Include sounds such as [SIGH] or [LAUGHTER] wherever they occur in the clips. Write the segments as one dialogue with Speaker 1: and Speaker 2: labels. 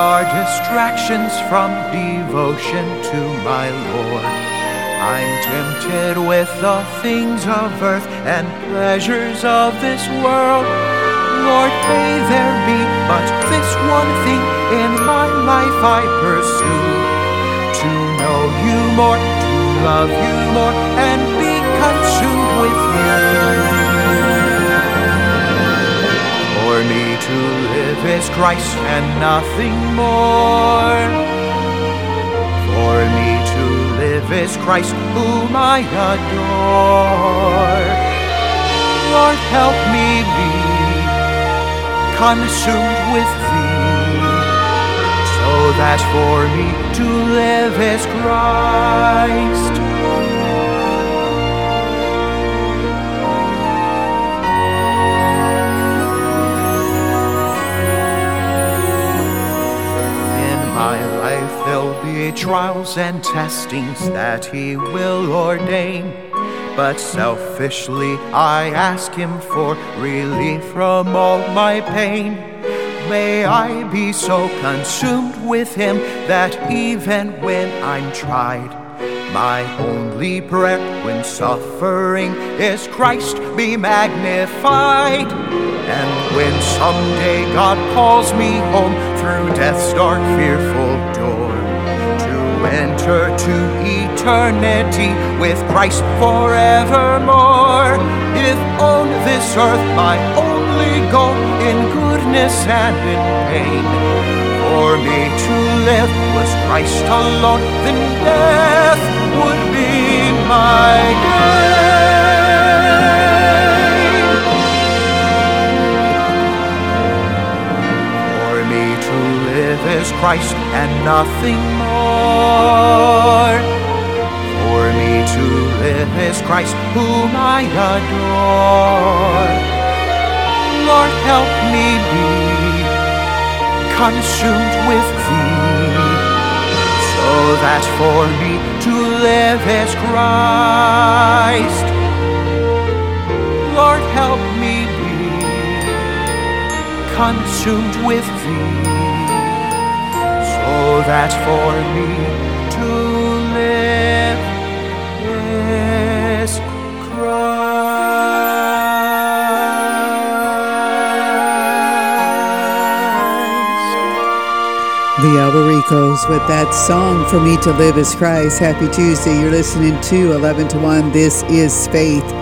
Speaker 1: are distractions from devotion to my Lord. I'm tempted with the things of earth and pleasures of this world. Lord, may there be but this one thing in my life I pursue to know you more, to love you more, and be consumed with you. Me to live is Christ and nothing more. For me to live is Christ whom I adore. Lord, help me be consumed with thee, so that for me to live is Christ. Life there'll be trials and testings that he will ordain. But selfishly I ask him for relief from all my pain. May I be so consumed with him that even when I'm tried, my only prayer when suffering is Christ be magnified. And when someday God calls me home through death's dark, fearful enter to eternity with Christ forevermore. If on this earth my only goal in goodness and in pain, for me to live was Christ alone, then death would be my gain. For me to live is Christ and nothing more. For me to live is Christ whom I adore. Lord, help me be consumed with thee, so that for me to live is Christ. Lord, help me be consumed with thee, that for me to live is Christ.
Speaker 2: The Albericos with that song for me to live is Christ. Happy Tuesday. You're listening to 11 to 1. This is Faith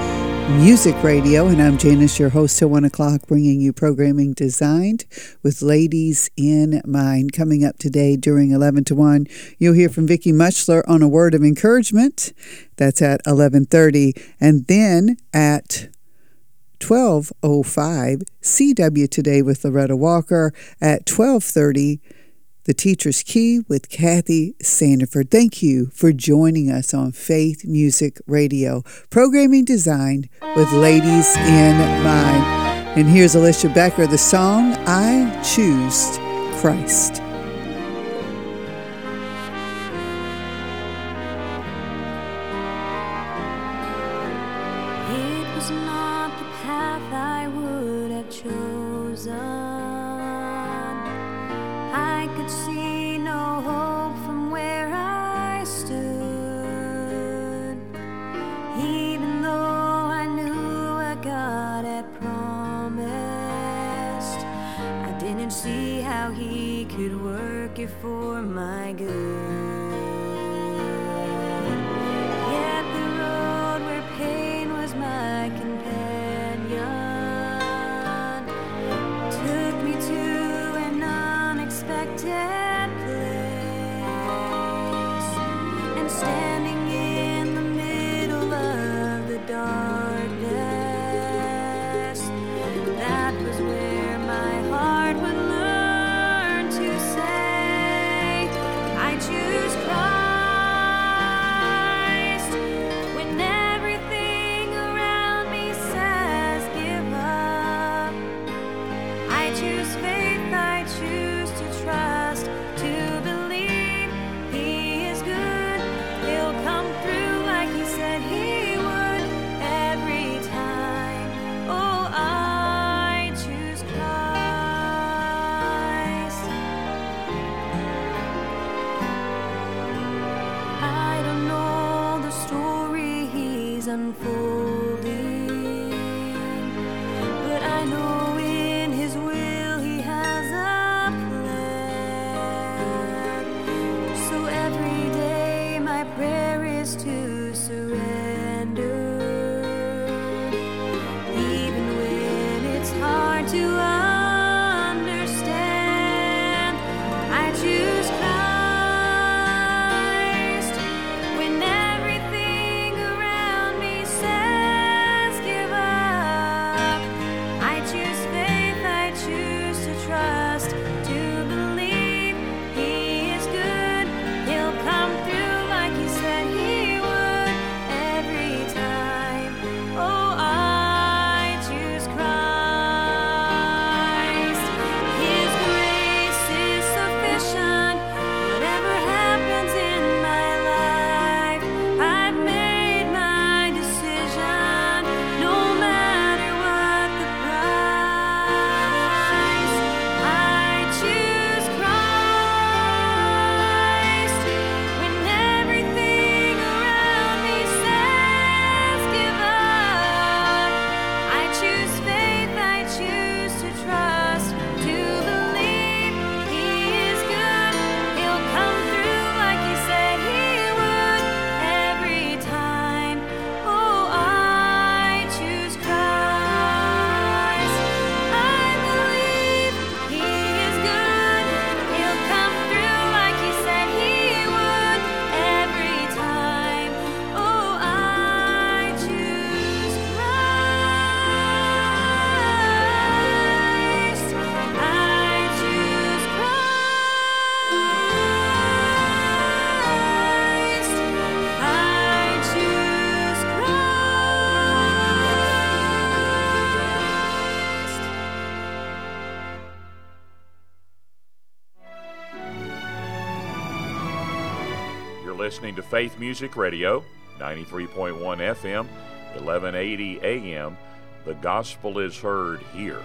Speaker 2: Music Radio, and I'm Janice, your host till 1 o'clock, bringing you programming designed with ladies in mind. Coming up today during 11 to 1, you'll hear from Vicki Muchler on a word of encouragement. That's at 11:30, and then at 1205 CW today with Loretta Walker at 1230 the Teacher's Key with Kathy Sandiford. Thank you for joining us on Faith Music Radio, programming designed with ladies in mind. And here's Alicia Becker, the song I Choose Christ.
Speaker 3: Listening to Faith Music Radio, 93.1 FM, 1180 AM. The gospel is heard here.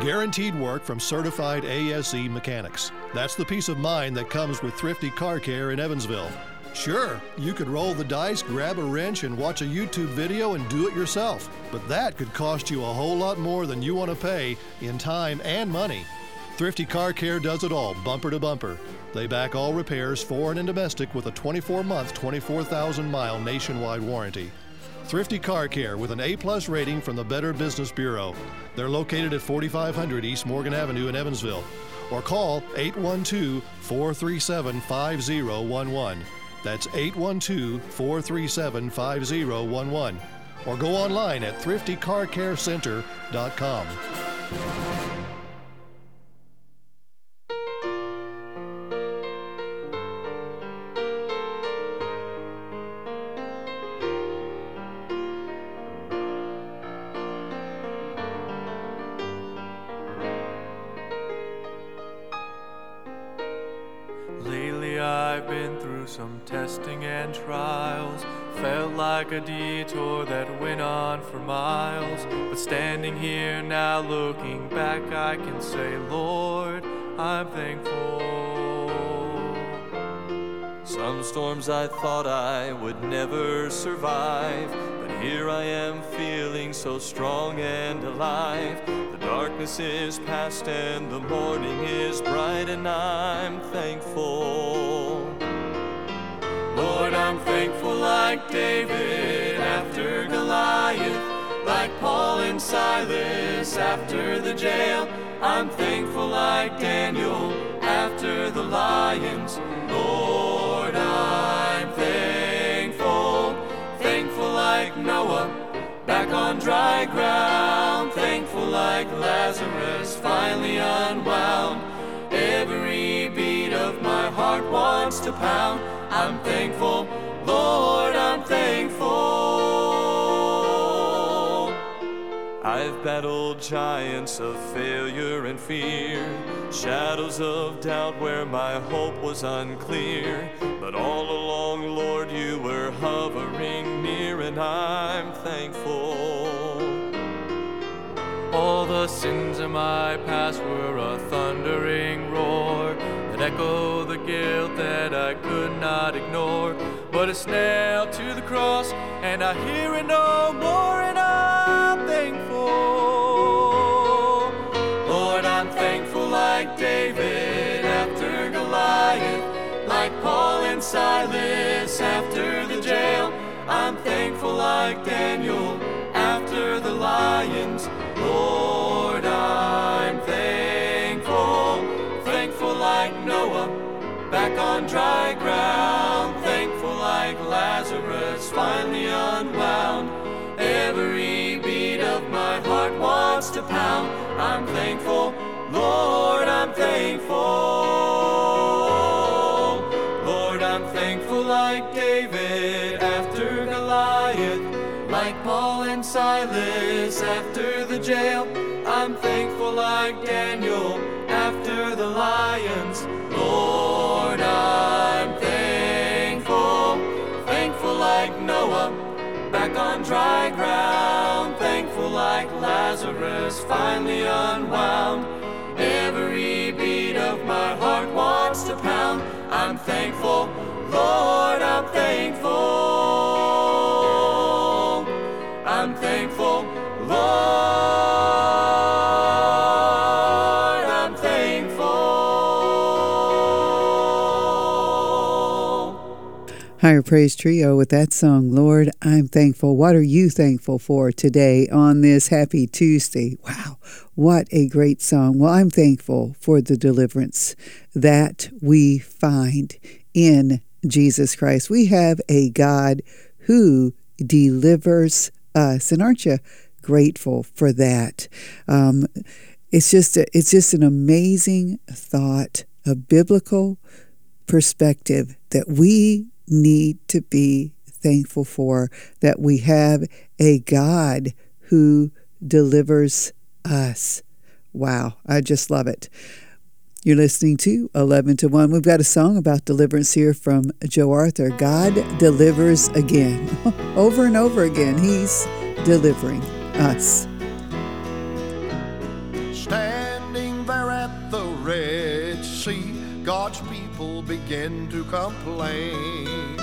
Speaker 4: Guaranteed work from certified ASE mechanics. That's the peace of mind that comes with Thrifty Car Care in Evansville. Sure, you could roll the dice, grab a wrench, and watch a YouTube video and do it yourself, but that could cost you a whole lot more than you want to pay in time and money. Thrifty Car Care does it all, bumper to bumper. They back all repairs, foreign and domestic, with a 24 month, 24,000 mile nationwide warranty. Thrifty Car Care with an A plus rating from the Better Business Bureau. They're located at 4500 East Morgan Avenue in Evansville. Or call 812 437 5011. That's 812 437 5011. Or go online at thriftycarcarecenter.com.
Speaker 5: survive, but here I am feeling so strong and alive. The darkness is past and the morning is bright, and I'm thankful. Lord, I'm thankful like David after Goliath, like Paul and Silas after the jail. I'm thankful like Daniel after the lions. On dry ground, thankful like Lazarus finally unwound. Every beat of my heart wants to pound. I'm thankful, Lord, I'm thankful. I've battled giants of failure and fear, shadows of doubt where my hope was unclear. But all along, Lord, you were hovering near, and I'm thankful. All the sins of my past were a thundering roar that echo the guilt that I could not ignore. But it's nailed to the cross, and I hear it no more, and I'm Silas after the jail. I'm thankful like Daniel after the lions. Lord, I'm thankful thankful like Noah, back on dry ground, thankful like Lazarus, finally unwound. Every beat of my heart wants to pound. I'm thankful, Lord, I'm thankful. Silas after the jail. I'm thankful like Daniel after the lions. Lord, I'm thankful, thankful like Noah, back on dry ground, thankful like Lazarus, finally unwound. Every beat of my heart wants to pound. I'm thankful, Lord, I'm thankful. I'm thankful, Lord.
Speaker 2: Higher Praise Trio with that song, Lord, I'm thankful. What are you thankful for today on this happy Tuesday? Wow, what a great song. Well, I'm thankful for the deliverance that we find in Jesus Christ. We have a God who delivers us. And aren't you grateful for that? Um, it's just a, it's just an amazing thought, a biblical perspective that we need to be thankful for that we have a God who delivers us. Wow, I just love it.
Speaker 6: You're listening to 11 to 1. We've got a song about deliverance here from Joe Arthur. God delivers again. [LAUGHS] over and over again, He's delivering us.
Speaker 7: Standing there at the Red Sea, God's people begin to complain.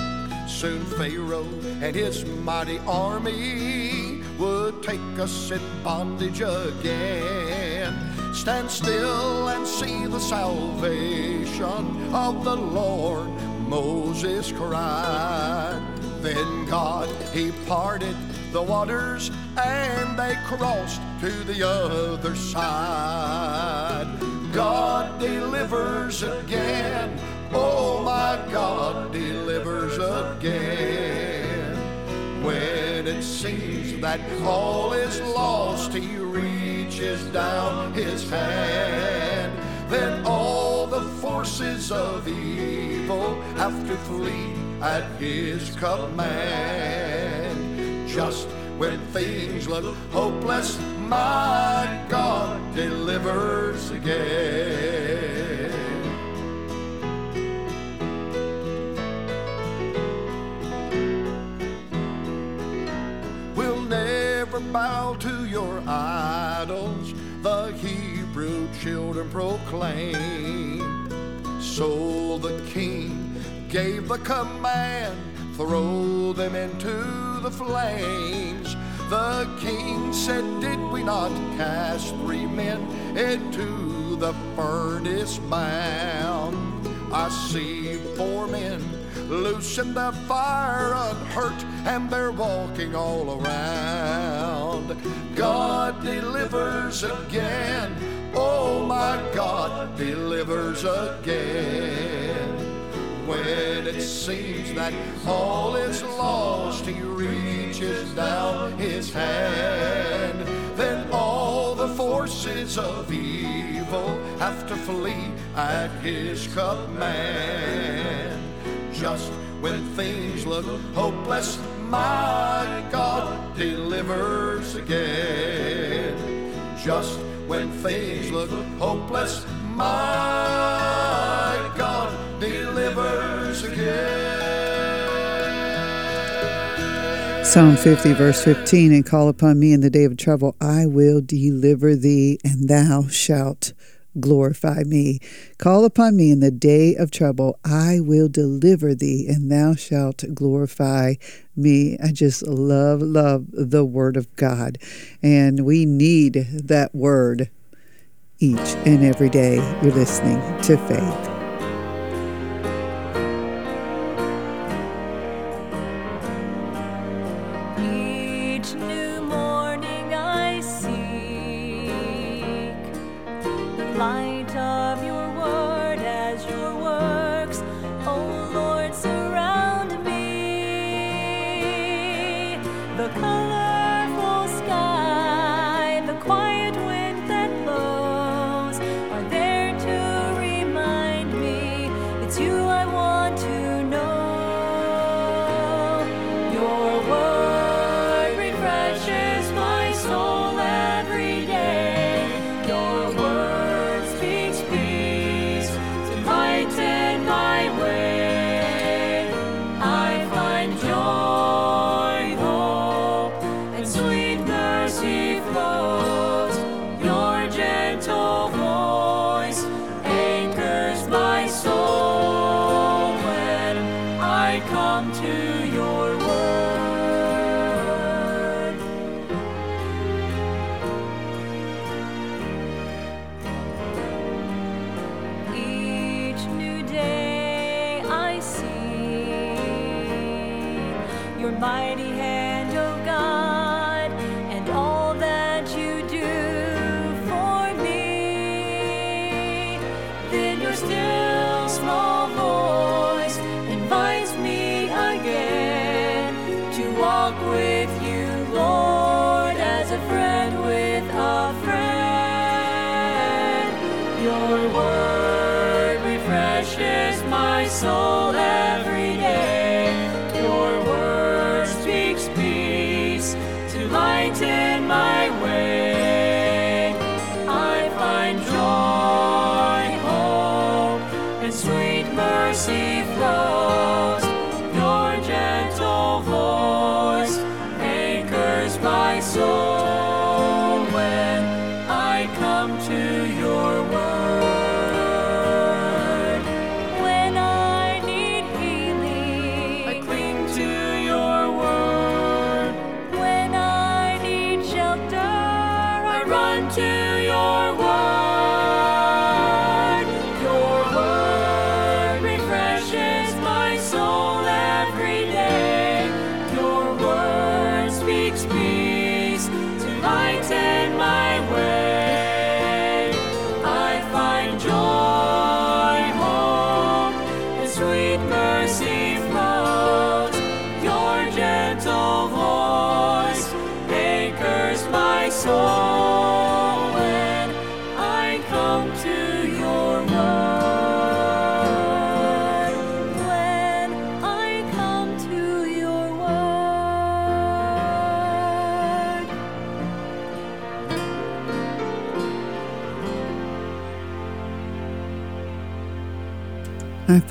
Speaker 7: Soon Pharaoh and his mighty army would take us in bondage again. Stand still and see the salvation of the Lord, Moses cried. Then God, he parted the waters and they crossed to the other side. God delivers again. Oh my God delivers again. When it seems that all is lost, He reaches down His hand. Then all the forces of evil have to flee at His command. Just when things look hopeless, my God delivers again. Bow to your idols, the Hebrew children proclaim. So the king gave the command throw them into the flames. The king said, Did we not cast three men into the furnace bound? I see four men loose in the fire unhurt, and they're walking all around. God delivers again. Oh my God delivers again. When it seems that all is lost, He reaches down His hand. Then all the forces of evil have to flee at His command. Just when things look hopeless, my God delivers again. Just when things look hopeless, my God delivers again.
Speaker 6: Psalm 50, verse 15 And call upon me in the day of trouble, I will deliver thee, and thou shalt glorify me. Call upon me in the day of trouble, I will deliver thee, and thou shalt glorify me. I just love, love the Word of God. And we need that Word each and every day. You're listening to Faith.
Speaker 8: My soul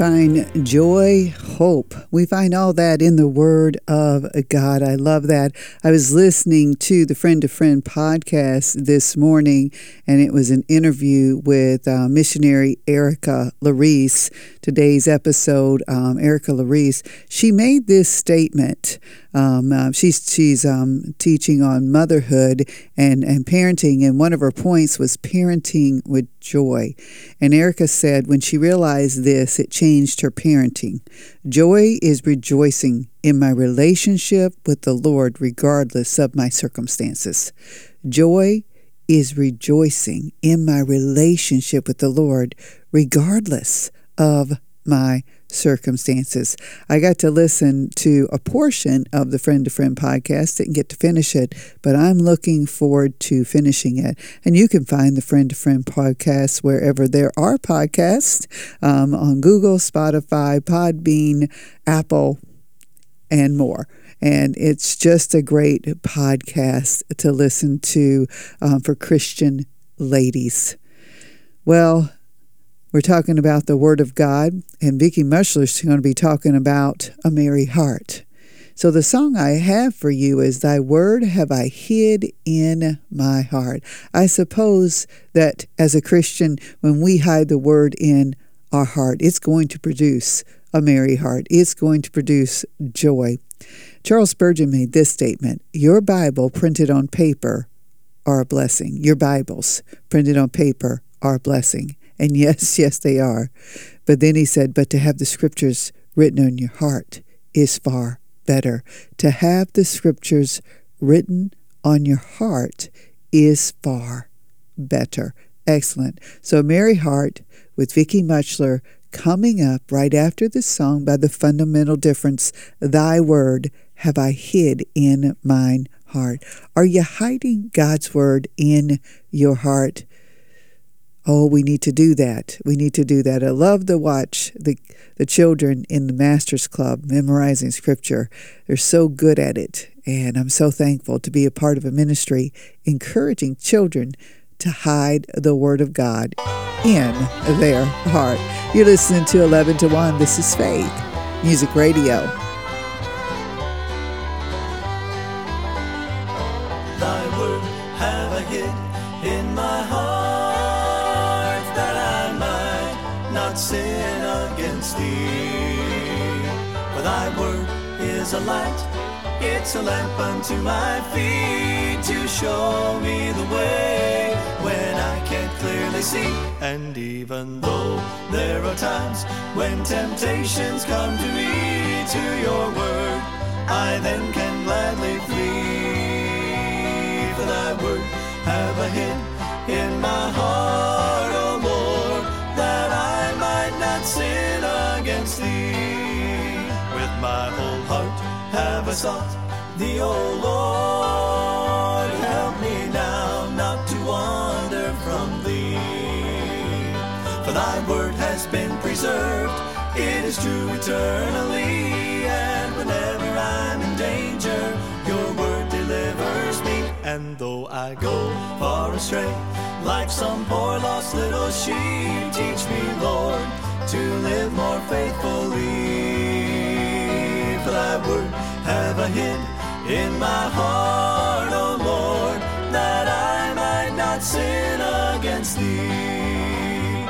Speaker 8: find joy, hope.
Speaker 2: We find all that in the Word of God. I love that. I was listening to the Friend to Friend podcast this morning, and it was an interview with uh, missionary Erica Larice. Today's episode, um, Erica Larice, she made this statement. Um, uh, she's she's um, teaching on motherhood and, and parenting, and one of her points was parenting with joy. And Erica said when she realized this, it changed her parenting. Joy is rejoicing in my relationship with the Lord, regardless of my circumstances. Joy is rejoicing in my relationship with the Lord, regardless of my circumstances. I got to listen to a portion of the Friend to Friend podcast, didn't get to finish it, but I'm looking forward to finishing it. And you can find the Friend to Friend podcast wherever there are podcasts um, on Google, Spotify, Podbean, Apple, and more. And it's just a great podcast to listen to um, for Christian ladies. Well, we're talking about the Word of God, and Vicki Muchler's going to be talking about a merry heart. So the song I have for you is Thy Word Have I Hid in My Heart. I suppose that as a Christian, when we hide the Word in our heart, it's going to produce a merry heart. It's going to produce joy. Charles Spurgeon made this statement Your Bible printed on paper are a blessing. Your Bibles printed on paper are a blessing. And yes, [LAUGHS] yes, they are. But then he said, But to have the scriptures written on your heart is far better. To have the scriptures written on your heart is far better. Excellent. So, Merry Heart with Vicki Muchler coming up right after this song by the fundamental difference Thy word have I hid in mine heart. Are you hiding God's word in your heart? Oh, we need to do that. We need to do that. I love to watch the the children in the Masters Club memorizing scripture. They're so good at it. And I'm so thankful to be a part of a ministry encouraging children to hide the Word of God in their heart. You're listening to 11 to 1. This is Faith Music Radio.
Speaker 9: A light, it's a lamp unto my feet to show me the way when I can't clearly see. And even though there are times when temptations come to me to your word, I then can gladly flee. For thy word have I hid in my heart, have I sought thee, O Lord. Help me now not to wander from thee. For thy word has been preserved, it is true eternally. And whenever I'm in danger, your word delivers me. And though I go far astray, like some poor lost little sheep, teach me, Lord, to live more faithfully. Thy word have I hid in my heart, O Lord. That I might not sin against thee.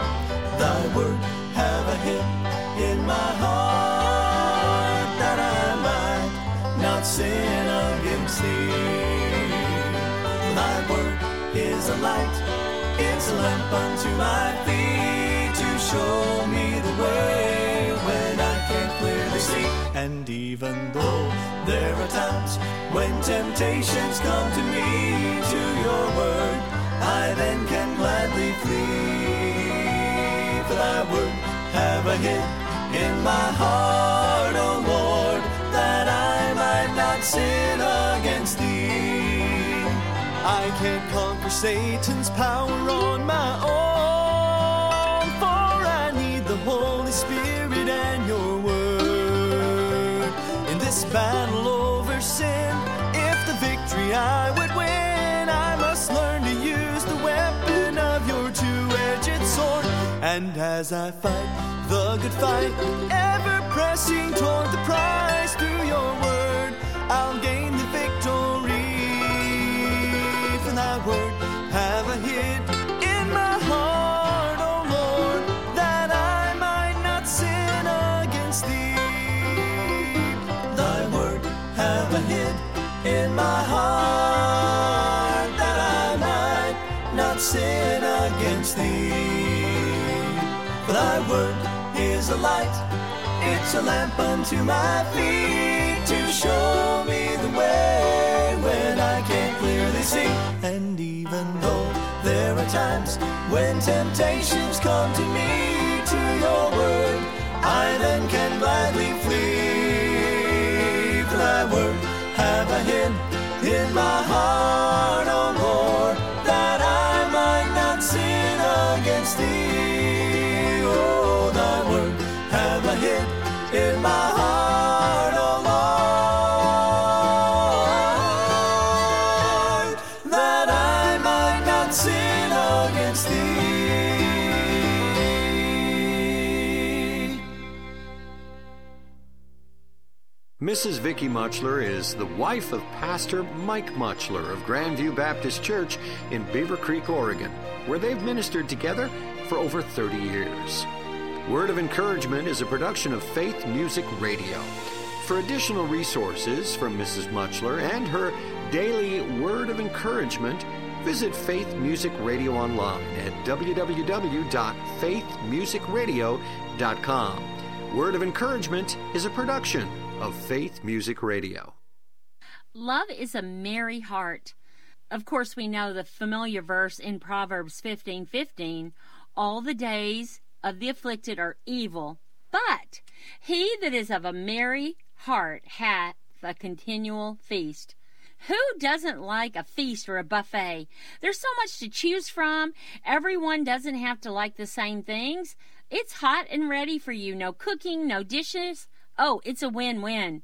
Speaker 9: Thy word have I hid in my heart that I might not sin against thee. Thy word is a light, it's a lamp unto my feet to show me the way temptations come to me to your word, I then can gladly flee. For thy word have I hid in my heart, O Lord, that I might not sin against thee. I can't conquer Satan's power on my own, for I need the Holy Spirit and your word. In this battle over sin, victory I would win, I must learn to use the weapon of your two-edged sword. And as I fight the good fight, ever pressing toward the prize through your word, I'll gain the victory. For thy word sin against thee. For thy word is a light, it's a lamp unto my feet to show me the way when I can't clearly see. And even though there are times when temptations come to me to your word, I then can gladly flee. For thy word have I hid in my heart,
Speaker 10: Mrs. Vicky Muchler is the wife of Pastor Mike Muchler of Grandview Baptist Church in Beaver Creek, Oregon, where they've ministered together for over 30 years. Word of Encouragement is a production of Faith Music Radio. For additional resources from Mrs. Muchler and her daily Word of Encouragement, visit Faith Music Radio online at www.faithmusicradio.com. Word of Encouragement is a production of Faith Music Radio.
Speaker 11: Love is a merry heart. Of course, we know the familiar verse in Proverbs 15 15 all the days of the afflicted are evil, but he that is of a merry heart hath a continual feast. Who doesn't like a feast or a buffet? There's so much to choose from. Everyone doesn't have to like the same things. It's hot and ready for you. No cooking, no dishes. Oh, it's a win win.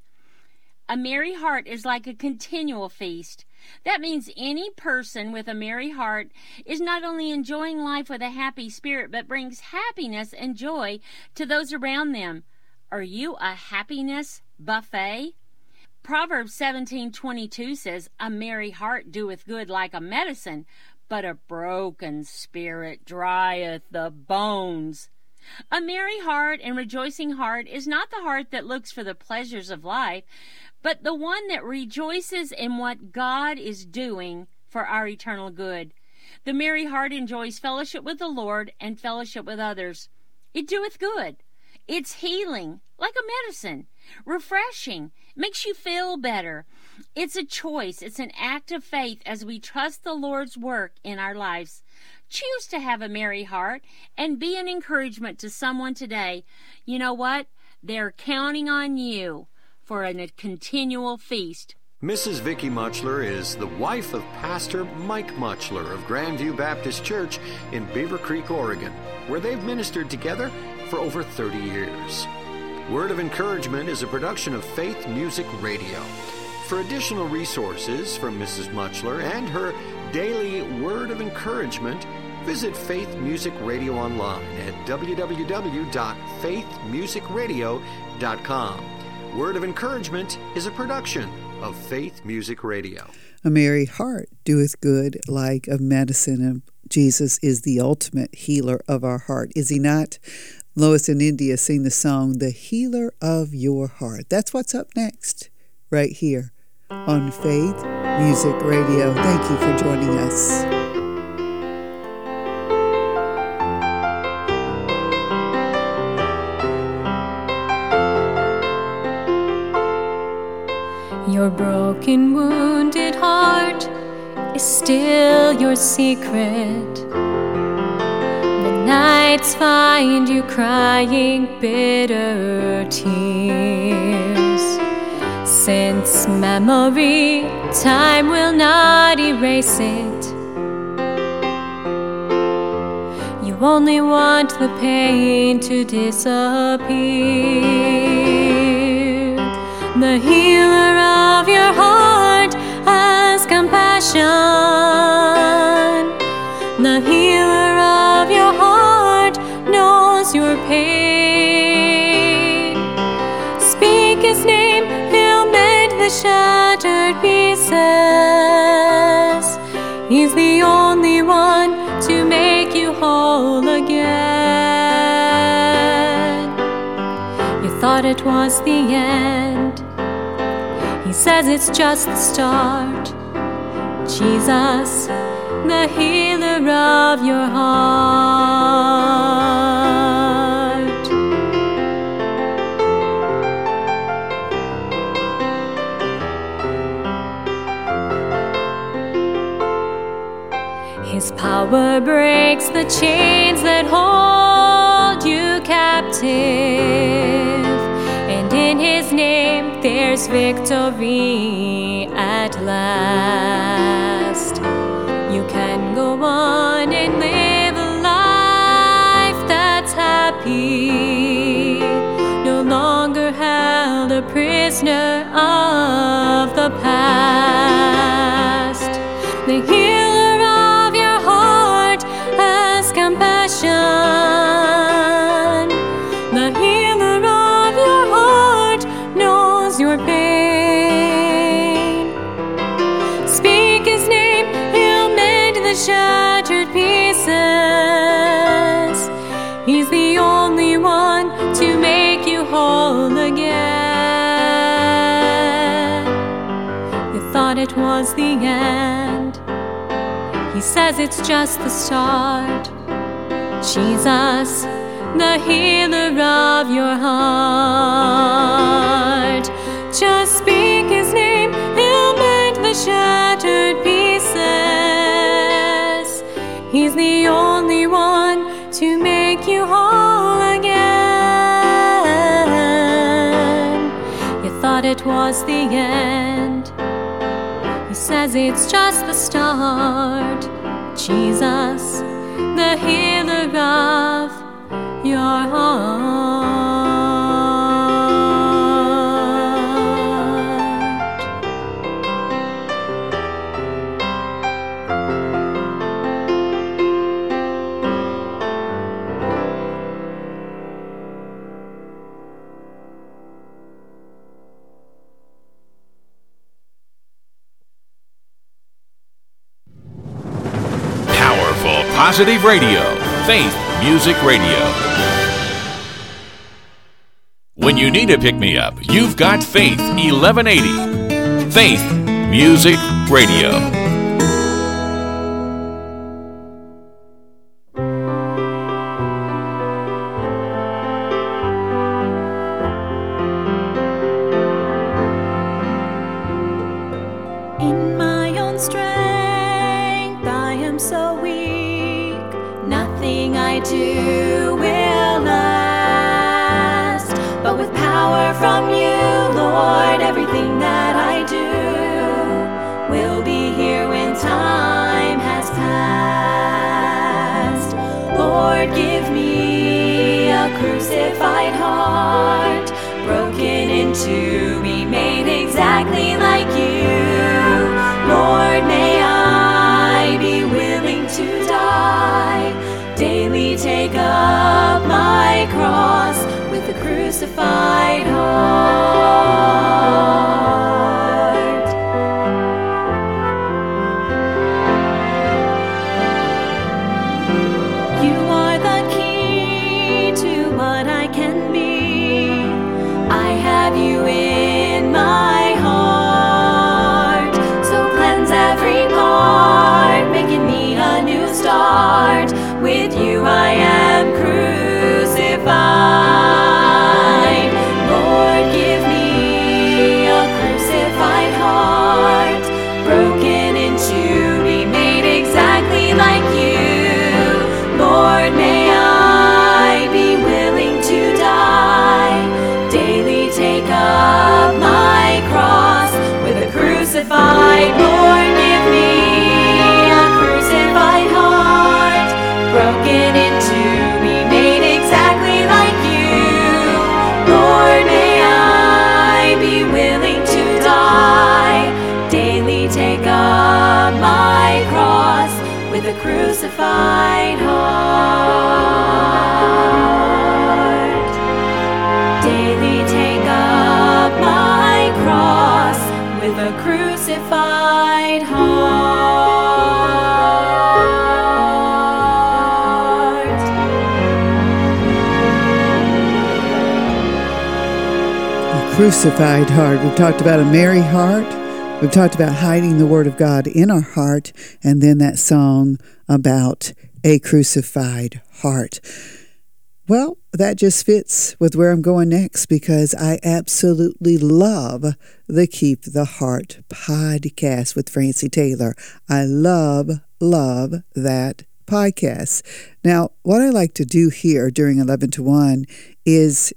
Speaker 11: A merry heart is like a continual feast. That means any person with a merry heart is not only enjoying life with a happy spirit, but brings happiness and joy to those around them. Are you a happiness buffet? Proverbs 17:22 says, "A merry heart doeth good like a medicine, but a broken spirit drieth the bones." A merry heart and rejoicing heart is not the heart that looks for the pleasures of life, but the one that rejoices in what God is doing for our eternal good. The merry heart enjoys fellowship with the Lord and fellowship with others. It doeth good. It's healing, like a medicine, refreshing, makes you feel better. It's a choice, it's an act of faith as we trust the Lord's work in our lives. Choose to have a merry heart and be an encouragement to someone today. You know what? They're counting on you for a continual feast.
Speaker 10: Mrs. Vicky Muchler is the wife of Pastor Mike Muchler of Grandview Baptist Church in Beaver Creek, Oregon, where they've ministered together for over 30 years. Word of Encouragement is a production of Faith Music Radio. For additional resources from Mrs. Muchler and her daily Word of Encouragement, visit Faith Music Radio online at www.faithmusicradio.com. Word of Encouragement is a production of Faith Music Radio.
Speaker 2: A merry heart doeth good like a medicine, and Jesus is the ultimate healer of our heart, is he not? Lois in India sing the song, The Healer of Your Heart. That's what's up next, right here on Faith Music Radio. Thank you for joining us.
Speaker 6: Your broken, wounded heart is still your secret. The nights find you crying bitter tears. Since memory, time will not erase it. You only want the pain to disappear. The healer of your heart has compassion. The healer of your heart knows your pain. Shattered pieces. He's the only one to make you whole again. You thought it was the end. He says it's just the start. Jesus, the healer of your heart. Power breaks the chains that hold you captive. And in his name there's victory at last. You can go on and live a life that's happy. No longer held a prisoner of the past. The was the end. He says it's just the start. Jesus, the healer of your heart. Just speak his name, he'll mend the shattered pieces. He's the only one to make you whole again. You thought it was the end. Says it's just the start. Jesus, the healer of your heart.
Speaker 3: Positive Radio. Faith Music Radio. When you need a pick me up, you've got Faith 1180. Faith Music Radio.
Speaker 6: Crucified heart.
Speaker 2: We've talked about a merry heart. We've talked about hiding the Word of God in our heart, and then that song about a crucified heart. Well, that just fits with where I'm going next because I absolutely love the Keep the Heart podcast with Francie Taylor. I love, love that podcast. Now, what I like to do here during 11 to 1 is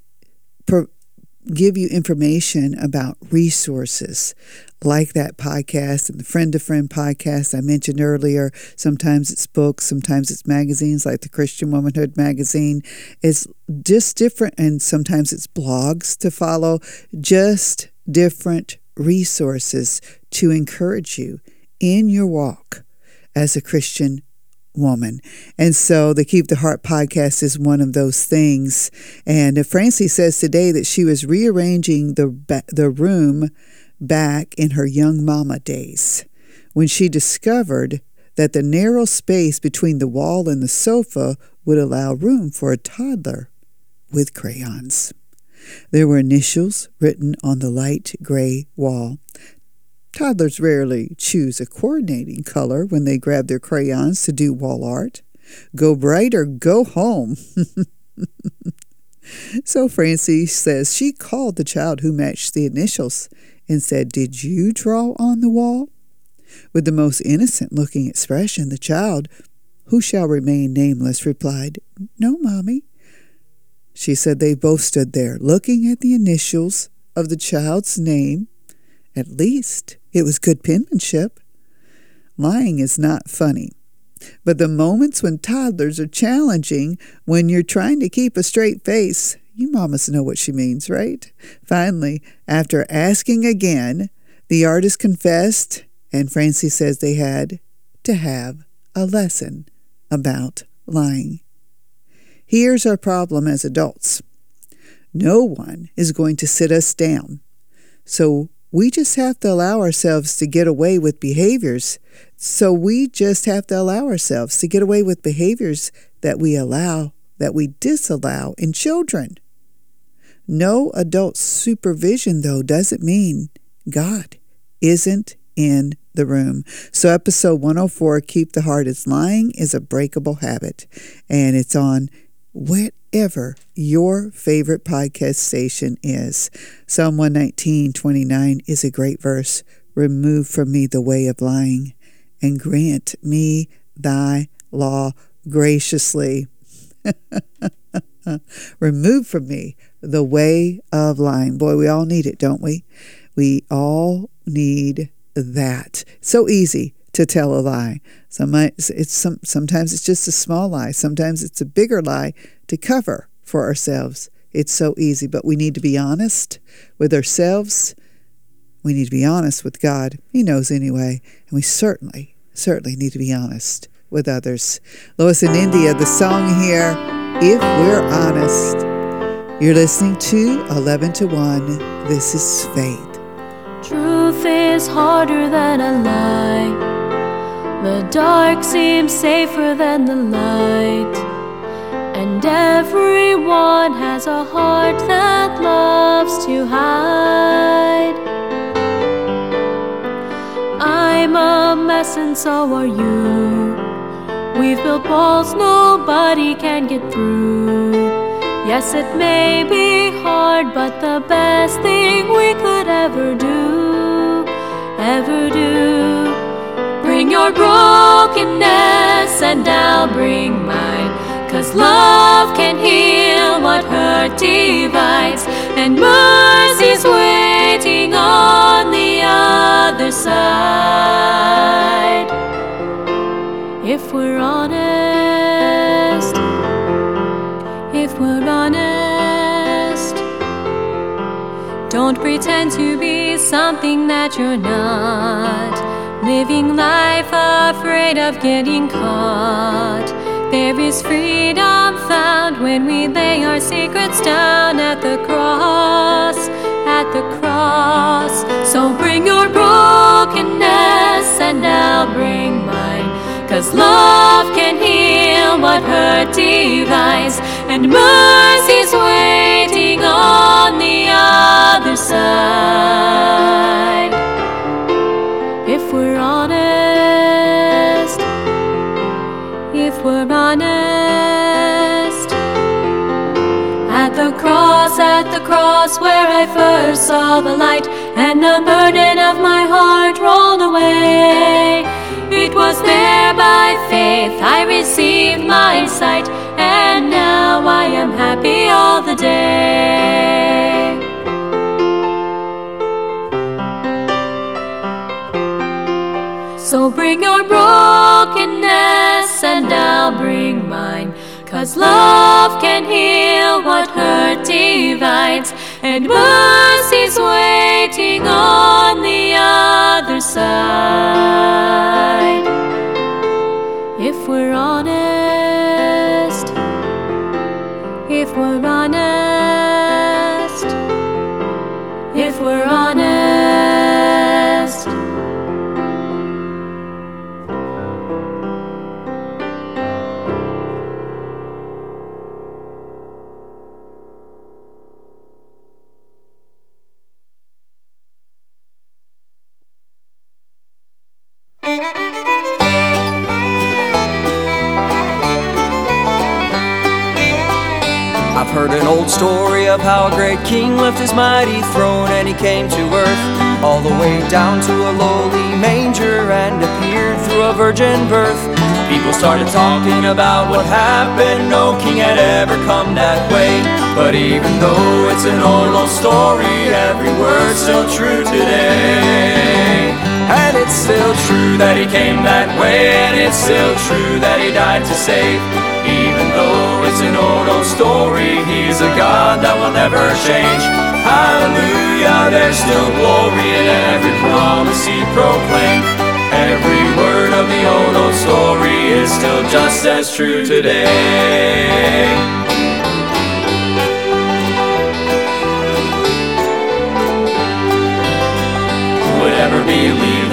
Speaker 2: give you information about resources like that podcast and the friend to friend podcast I mentioned earlier. Sometimes it's books, sometimes it's magazines like the Christian Womanhood magazine. It's just different, and sometimes it's blogs to follow, just different resources to encourage you in your walk as a Christian woman. And so the Keep the Heart podcast is one of those things. And Francie says today that she was rearranging the the room back in her young mama days when she discovered that the narrow space between the wall and the sofa would allow room for a toddler with crayons. There were initials written on the light gray wall. Toddlers rarely choose a coordinating color when they grab their crayons to do wall art. Go bright or go home. [LAUGHS] so Francie says she called the child who matched the initials and said, Did you draw on the wall? With the most innocent looking expression, the child, who shall remain nameless, replied, No, Mommy. She said they both stood there, looking at the initials of the child's name. At least it was good penmanship. Lying is not funny. But the moments when toddlers are challenging, when you're trying to keep a straight face, you mamas know what she means, right? Finally, after asking again, the artist confessed, and Francie says they had to have a lesson about lying. Here's our problem as adults no one is going to sit us down. So we just have to allow ourselves to get away with behaviors. So we just have to allow ourselves to get away with behaviors that we allow, that we disallow in children. No adult supervision, though, doesn't mean God isn't in the room. So, episode 104, Keep the Heart is Lying, is a breakable habit. And it's on whatever your favorite podcast station is. Psalm 119, 29 is a great verse. Remove from me the way of lying, and grant me thy law graciously. [LAUGHS] Remove from me the way of lying. Boy, we all need it, don't we? We all need that. So easy to tell a lie. Sometimes it's some, sometimes it's just a small lie. Sometimes it's a bigger lie to cover for ourselves. It's so easy, but we need to be honest with ourselves. We need to be honest with God. He knows anyway, and we certainly, certainly need to be honest with others. Lois in India, the song here, If We're Honest. You're listening to 11 to 1. This is Faith.
Speaker 6: Truth is harder than a lie. The dark seems safer than the light. And everyone has a heart that loves to hide. I'm a mess and so are you. We've built walls nobody can get through. Yes, it may be hard, but the best thing we could ever do, ever do. Bring your brokenness and I'll bring mine. Cause love can heal what hurt divides, and mercy's waiting on the other side. If we're honest, if we're honest, don't pretend to be something that you're not. living life afraid of getting caught. There is freedom found when we lay our secrets down at the cross, at the cross. So bring your brokenness and I'll bring mine. Cause love can heal what hurt divides, and mercy's waiting on the other side. If we're honest, we're honest, at the cross, at the cross where I first saw the light, and the burden of my heart rolled away. It was there by faith I received my sight, and now I am happy all the day. So bring your brokenness, I'll bring mine. Cause love can heal what hurt divides, and mercy's waiting on the other side. If we're honest, if we're honest,
Speaker 12: I've heard an old story of how a great king left his mighty throne and he came to earth, all the way down to a lowly manger and appeared through a virgin birth. People started talking about what happened, no king had ever come that way. But even though it's an old, old story, every word's still true today. And it's still true that he came that way, and it's still true that he died to save. Even though it's an old, old story, he's a God that will never change. Hallelujah, there's still glory in every promise he proclaimed. Every word of the old, old story is still just as true today.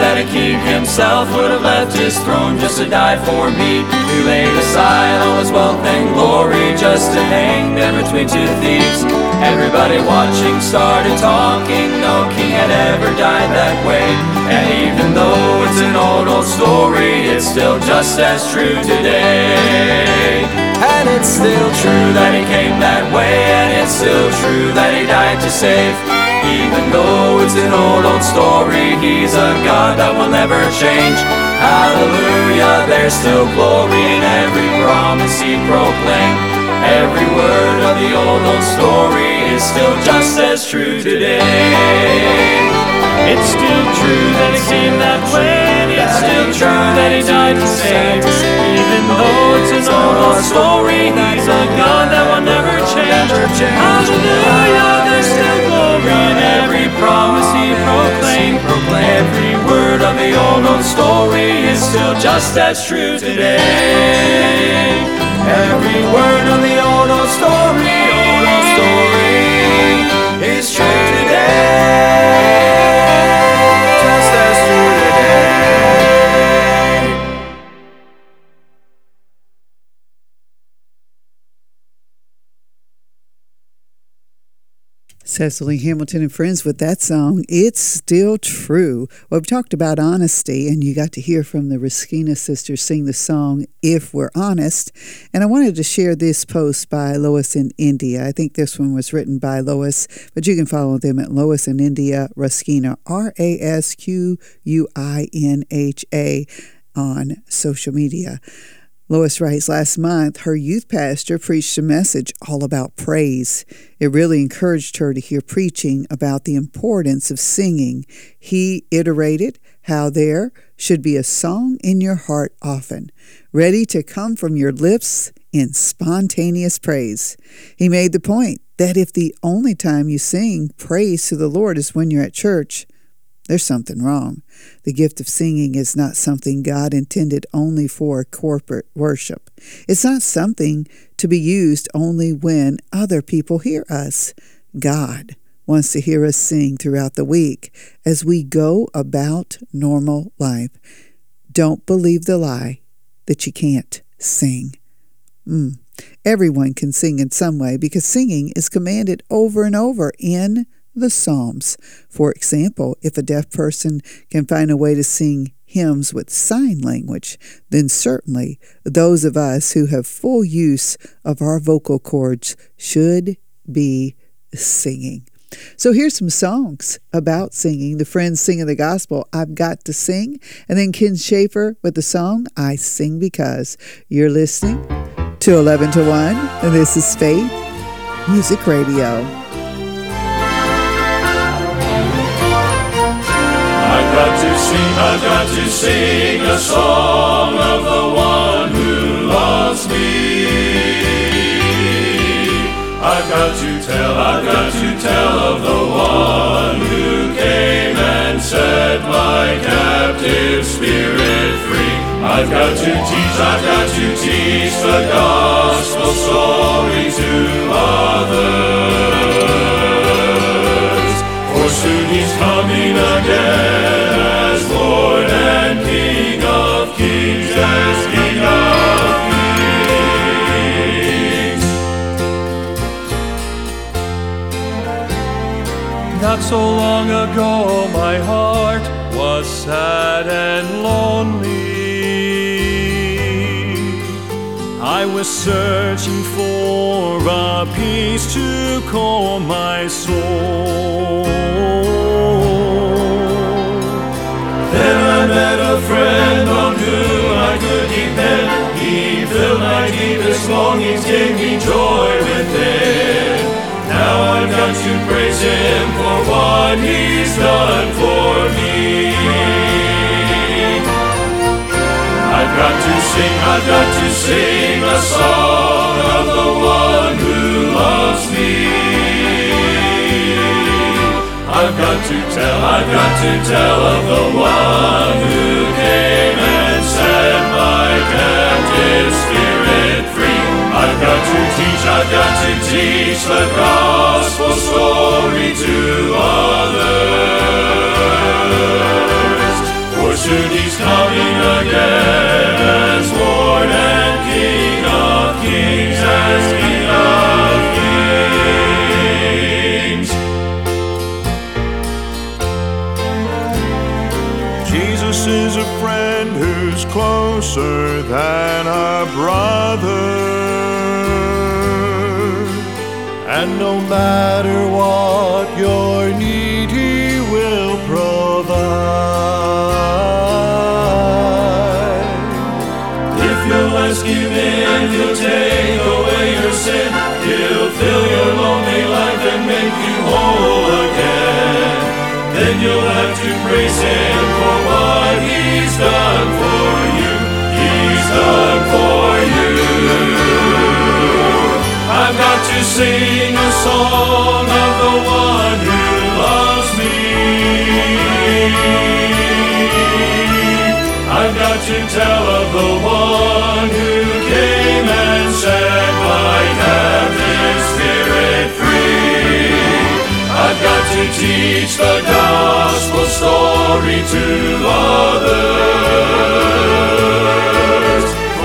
Speaker 12: That a king himself would have left his throne just to die for me? He laid aside all his wealth and glory just to hang there between two thieves. Everybody watching started talking, no king had ever died that way. And even though it's an old, old story, it's still just as true today. And it's still true that he came that way, and it's still true that he died to save. Even though it's an old, old story, he's a God that will never change. Hallelujah, there's still glory in every promise he proclaimed. Every word of the old, old story is still just as true today. It's still true that he came that way, it's still true that he died to save. Even though it's an old, old story, he's a God that will never change. Hallelujah, there's still in every promise he proclaimed. Every word of the old, old story is still just as true today. Every word of the old, old story, old, old story is true today. Just as true today.
Speaker 2: Cecily Hamilton and friends with that song, It's Still True. Well, we've talked about honesty, and you got to hear from the Rasquinha sisters sing the song, If We're Honest. And I wanted to share this post by Lois in India. I think this one was written by Lois, but you can follow them at Lois in India Rasquinha, R A S Q U I N H A, on social media. Lois writes, last month, her youth pastor preached a message all about praise. It really encouraged her to hear preaching about the importance of singing. He iterated how there should be a song in your heart often, ready to come from your lips in spontaneous praise. He made the point that if the only time you sing praise to the Lord is when you're at church, there's something wrong. The gift of singing is not something God intended only for corporate worship. It's not something to be used only when other people hear us. God wants to hear us sing throughout the week as we go about normal life. Don't believe the lie that you can't sing. Mm. Everyone can sing in some way because singing is commanded over and over in the Psalms. For example, if a deaf person can find a way to sing hymns with sign language, then certainly those of us who have full use of our vocal cords should be singing. So here's some songs about singing. The Friends singing the gospel, I've Got to Sing. And then Ken Schaefer with the song, I Sing Because. You're listening to 11 to 1, and this is Faith Music Radio.
Speaker 5: I've got to sing a song of the one who loves me. I've got to tell, I've got to tell of the one who came and set my captive spirit free. I've got to teach, I've got to teach the gospel story to Not so long ago, my heart was sad and lonely. I was searching for a peace to calm my soul. Then I met a friend on whom I could depend. He filled my deepest longings, gave me joy within. Now I've got to praise him for what he's done for me. I've got to sing, I've got to sing a song of the one got to tell, I've got to tell of the one who came and set my captive spirit free. I've got to teach, I've got to teach the gospel story to others. For soon he's coming again as Lord and King of kings, as closer than a brother. And no matter what your need, He will provide. If you'll ask Him in, He'll take away your sin. He'll fill your lonely life and make you whole again. Then you'll have to praise Him Done for you. I've got to sing a song of the one who loves me. I've got to tell of the one who came and set my captive spirit free. I've got to teach the gospel story to others.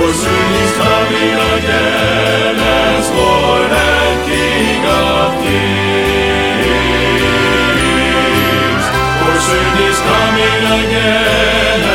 Speaker 5: For soon he's coming again as Lord and King of kings. For soon he's coming again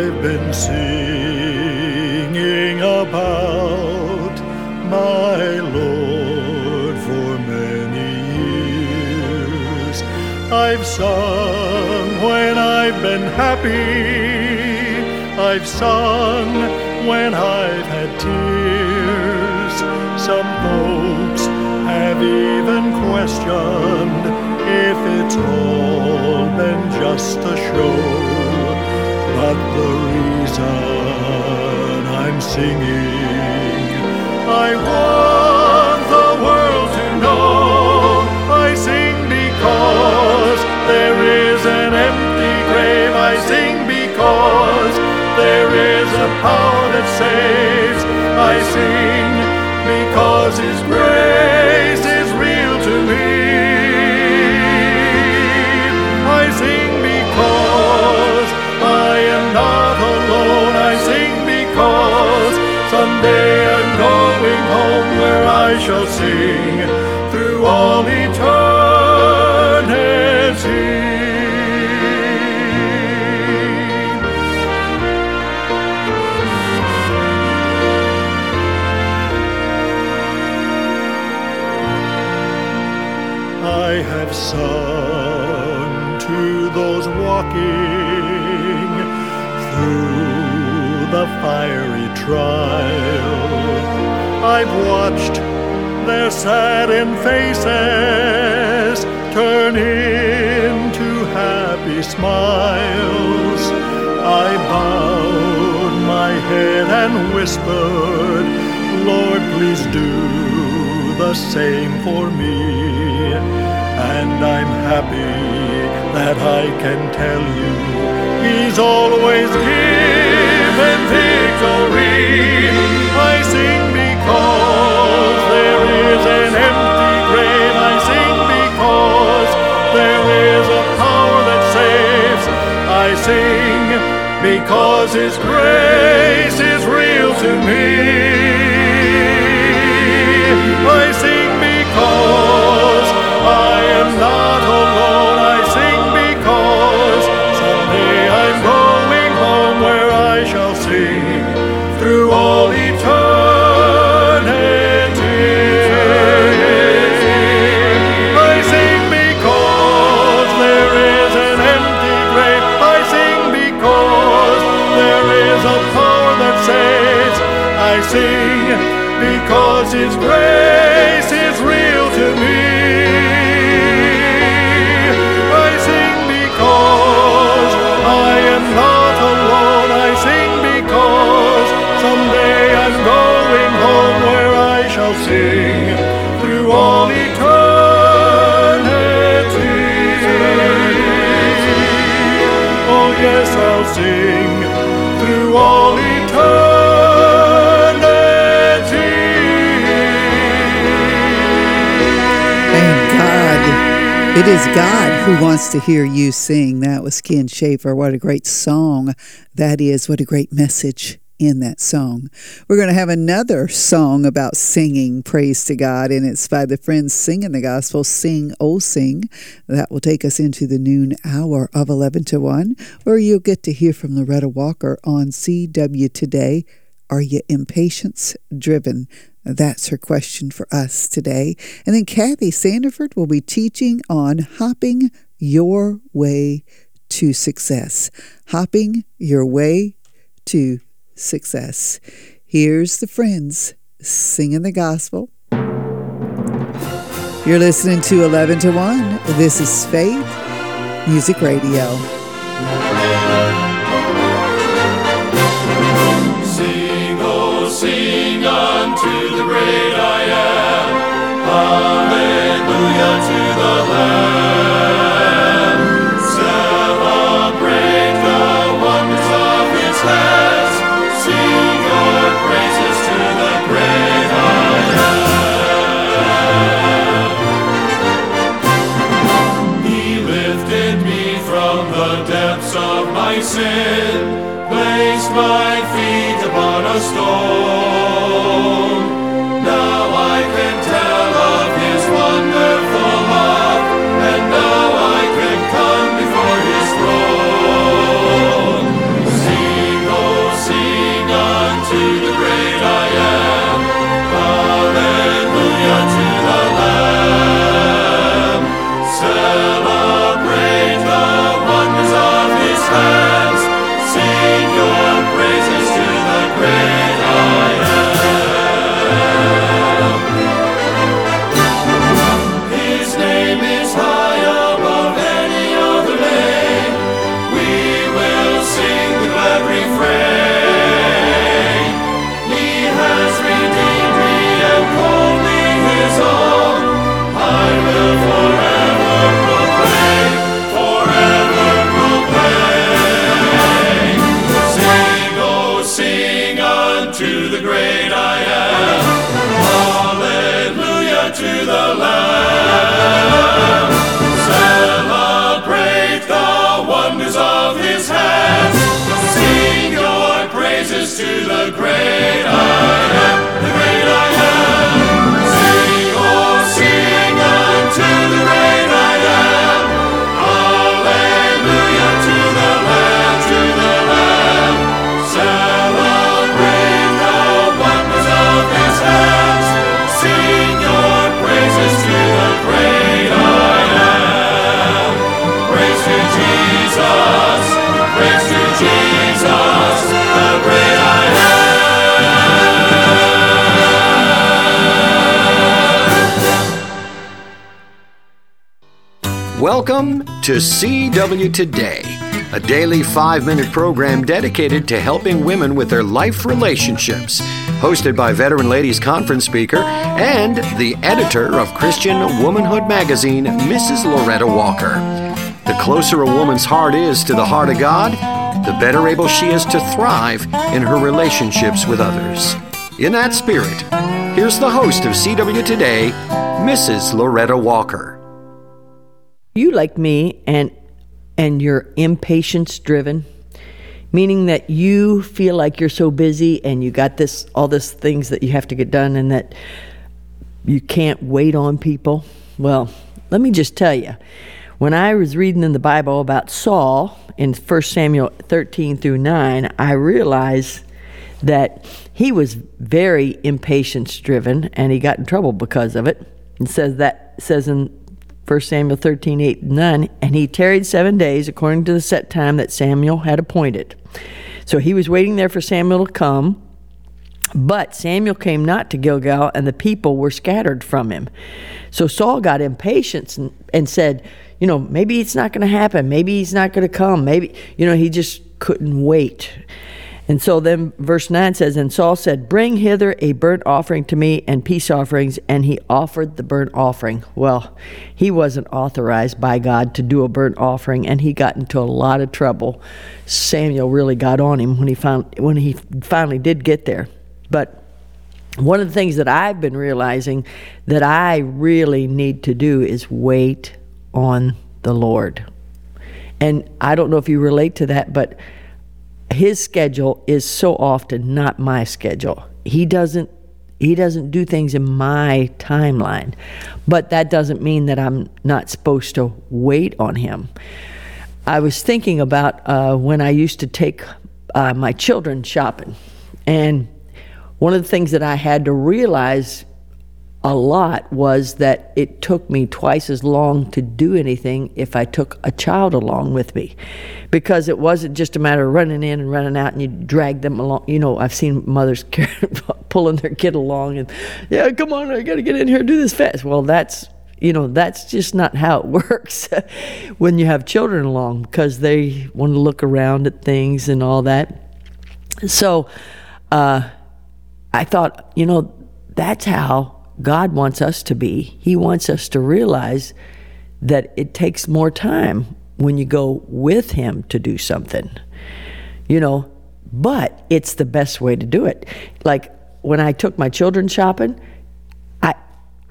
Speaker 13: I've been singing about my Lord for many years. I've sung when I've been happy. I've
Speaker 5: sung when I've had tears. Some folks have even questioned if it's all been just a show. But the reason I'm singing, I want the world to know I sing because there is an empty grave. I sing because there is a power that saves. I sing because His grace I shall sing through all eternity. I have sung to those walking through the fiery trial. I've watched their saddened faces turn into happy smiles. I bowed my head and whispered, Lord, please do the same for me. And I'm happy that I can tell you He's always given victory. I sing because because there is a power that saves. I sing because His grace is real to me. I sing because I am not alone. I sing because someday I'm going home where I shall sing through all eternity. Sing because His grace is real to me. I sing because I am not alone. I sing because someday I'm going home where I shall sing through all eternity. Oh, yes, I'll sing through all
Speaker 2: It is God who wants to hear you sing. That was Ken Schaefer. What a great song that is. What a great message in that song. We're going to have another song about singing praise to God, and it's by the Friends Singing the Gospel, Sing, Oh Sing. That will take us into the noon hour of 11 to 1, where you'll get to hear from Loretta Walker on CW Today. Are you impatience driven? That's her question for us today. And then Kathy Sandiford will be teaching on hopping your way to success. Hopping your way to success. Here's the friends singing the gospel. You're listening to 11 to 1. This is Faith Music Radio.
Speaker 12: great I am. Hallelujah to the Lamb. Celebrate the wonders of His hands. Sing your praises to the great I am. He lifted me from the depths of my sin. Placed my feet upon a stone.
Speaker 10: Welcome to CW Today, a daily five minute program dedicated to helping women with their life relationships. Hosted by veteran ladies conference speaker and the editor of Christian Womanhood magazine, Mrs. Loretta Walker. Closer a woman's heart is to the heart of God, the better able she is to thrive in her relationships with others. In that spirit, here's the host of CW Today, Mrs. Loretta Walker.
Speaker 14: you like me and and you're impatience driven meaning that you feel like you're so busy and you got this all this things that you have to get done and that you can't wait on people well let me just tell you when i was reading in the bible about saul in 1 samuel 13 through 9 i realized that he was very impatience driven and he got in trouble because of it it says that says in 1 Samuel 13, 8, 9, and he tarried seven days according to the set time that Samuel had appointed. So he was waiting there for Samuel to come, but Samuel came not to Gilgal, and the people were scattered from him. So Saul got impatient and, and said, You know, maybe it's not going to happen. Maybe he's not going to come. Maybe, you know, he just couldn't wait. And so then verse 9 says, And Saul said, Bring hither a burnt offering to me and peace offerings. And he offered the burnt offering. Well, he wasn't authorized by God to do a burnt offering, and he got into a lot of trouble. Samuel really got on him when he found when he finally did get there. But one of the things that I've been realizing that I really need to do is wait on the Lord. And I don't know if you relate to that, but his schedule is so often not my schedule. He doesn't he doesn't do things in my timeline. But that doesn't mean that I'm not supposed to wait on him. I was thinking about uh, when I used to take uh, my children shopping. And one of the things that I had to realize a lot was that it took me twice as long to do anything if I took a child along with me. Because it wasn't just a matter of running in and running out and you drag them along. You know, I've seen mothers [LAUGHS] pulling their kid along and, yeah, come on, I got to get in here and do this fast. Well, that's you know that's just not how it [LAUGHS] works when you have children along because they want to look around at things and all that so uh, i thought you know that's how god wants us to be he wants us to realize that it takes more time when you go with him to do something you know but it's the best way to do it like when i took my children shopping I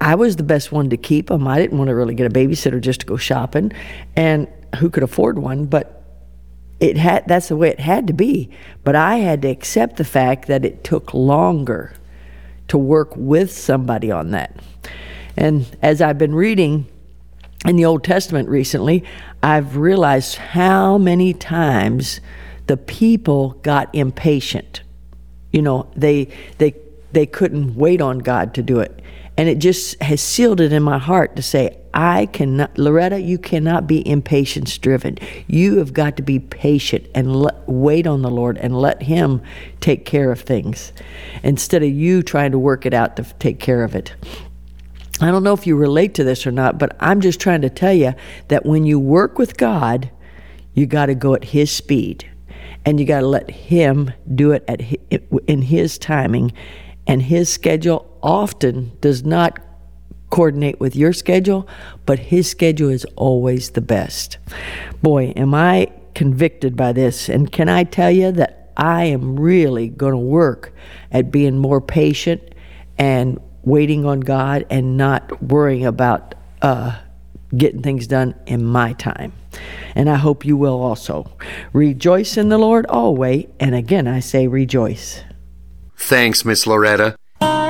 Speaker 14: I was the best one to keep them. I didn't want to really get a babysitter just to go shopping, and who could afford one? But it had that's the way it had to be. But I had to accept the fact that it took longer to work with somebody on that. And as I've been reading in the Old Testament recently, I've realized how many times the people got impatient. You know, they they they couldn't wait on God to do it. And it just has sealed it in my heart to say, I cannot, Loretta, you cannot be impatience driven. You have got to be patient and wait on the Lord and let Him take care of things instead of you trying to work it out to take care of it. I don't know if you relate to this or not, but I'm just trying to tell you that when you work with God, you got to go at His speed and you got to let Him do it at in His timing. And His schedule often does not coordinate with your schedule, but His schedule is always the best. Boy, am I convicted by this. And can I tell you that I am really going to work at being more patient and waiting on God and not worrying about uh, getting things done in my time. And I hope you will also. Rejoice in the Lord always. And again, I say rejoice.
Speaker 10: Thanks, Miss Loretta.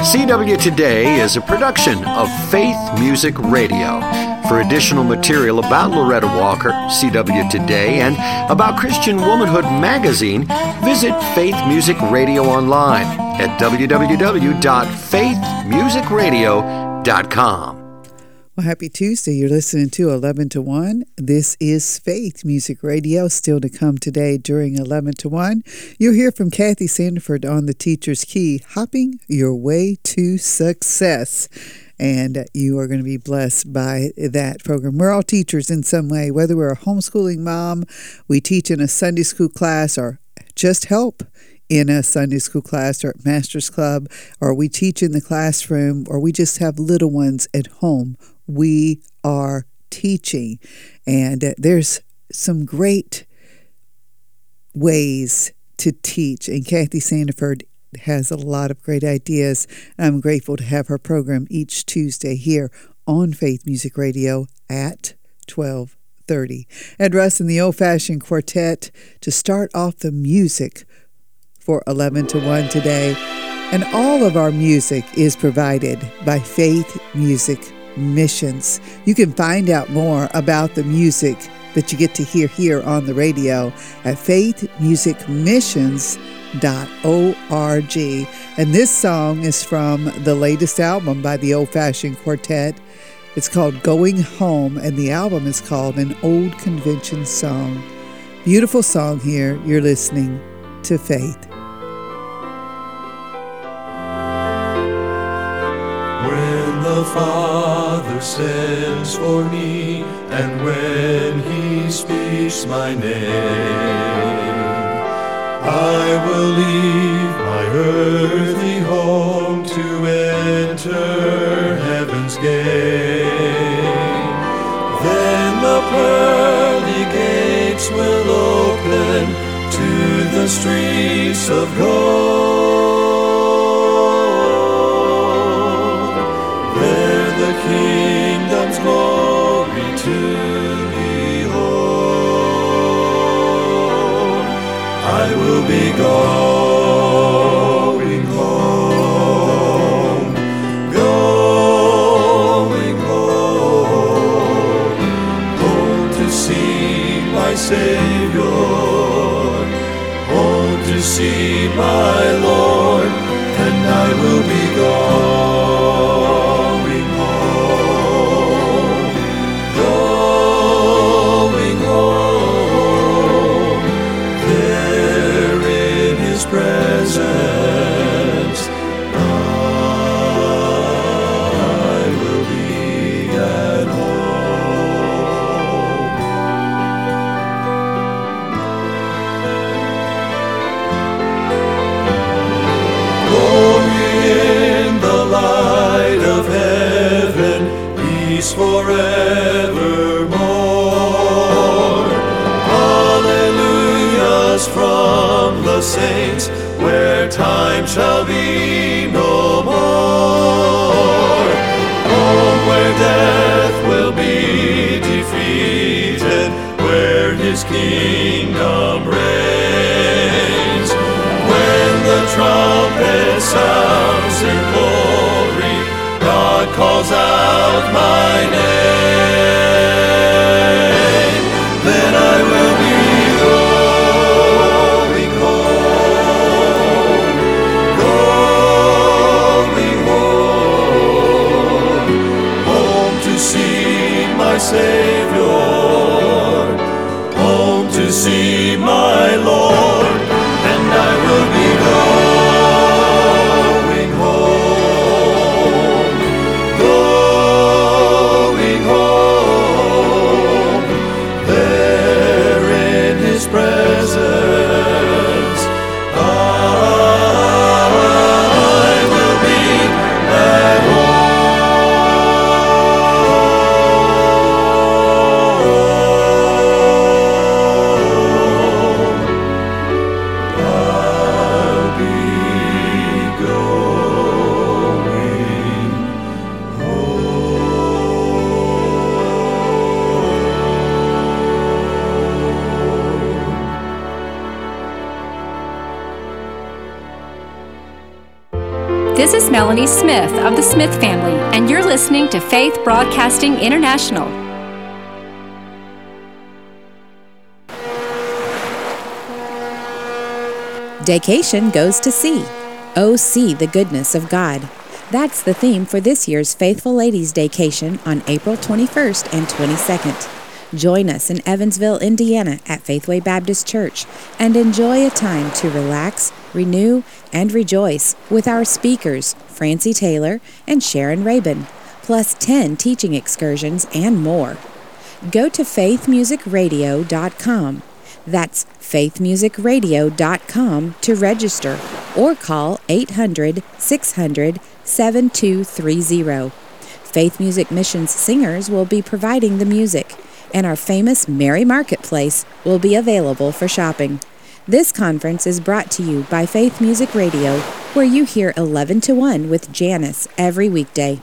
Speaker 10: CW Today is a production of Faith Music Radio. For additional material about Loretta Walker, CW Today, and about Christian Womanhood magazine, visit Faith Music Radio online at www.faithmusicradio.com.
Speaker 2: Well, happy Tuesday. You're listening to 11 to 1. This is Faith Music Radio, still to come today during 11 to 1. You'll hear from Kathy Sandiford on the Teacher's Key, Hopping Your Way to Success. And you are going to be blessed by that program. We're all teachers in some way, whether we're a homeschooling mom, we teach in a Sunday school class, or just help in a Sunday school class or at Master's Club, or we teach in the classroom, or we just have little ones at home we are teaching. And uh, there's some great ways to teach. And Kathy Sandiford has a lot of great ideas. I'm grateful to have her program each Tuesday here on Faith Music Radio at 1230. Ed Russ and the Old Fashioned Quartet to start off the music for 11 to 1 today. And all of our music is provided by Faith Music Missions. You can find out more about the music that you get to hear here on the radio at faithmusicmissions.org. And this song is from the latest album by the Old Fashioned Quartet. It's called Going Home, and the album is called An Old Convention Song. Beautiful song here. You're listening to Faith.
Speaker 5: The Father sends for me, and when He speaks my name, I will leave my earthly home to enter heaven's gate. Then the pearly gates will open to the streets of gold. Be going home, going home, home to see my Savior, home to see my Lord, and I will be going peace forevermore. Hallelujahs from the saints, where time shall be no more. Home where death will be defeated, where his kingdom reigns. When the trumpet sounds calls out my name. Then I will be home, home, home to see my Savior,
Speaker 15: Melanie Smith of the Smith family, and you're listening to Faith Broadcasting International.
Speaker 16: Daycation goes to sea. Oh, see the goodness of God. That's the theme for this year's Faithful Ladies Daycation on April 21st and 22nd. Join us in Evansville, Indiana at Faithway Baptist Church and enjoy a time to relax, renew, and rejoice with our speakers, Francie Taylor and Sharon Rabin, plus 10 teaching excursions and more. Go to faithmusicradio.com. That's faithmusicradio.com to register or call 800 600 7230. Faith Music Missions singers will be providing the music and our famous Mary Marketplace will be available for shopping. This conference is brought to you by Faith Music Radio, where you hear 11 to 1 with Janice every weekday.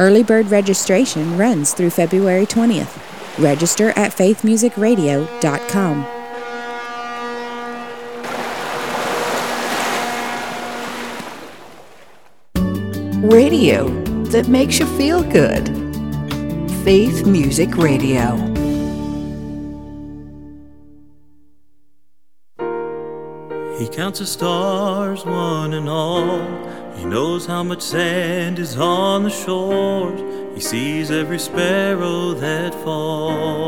Speaker 16: Early bird registration runs through February 20th. Register at faithmusicradio.com.
Speaker 17: Radio that makes you feel good. Faith Music Radio.
Speaker 18: Counts the stars, one and all. He knows how much sand is on the shores. He sees every sparrow that falls.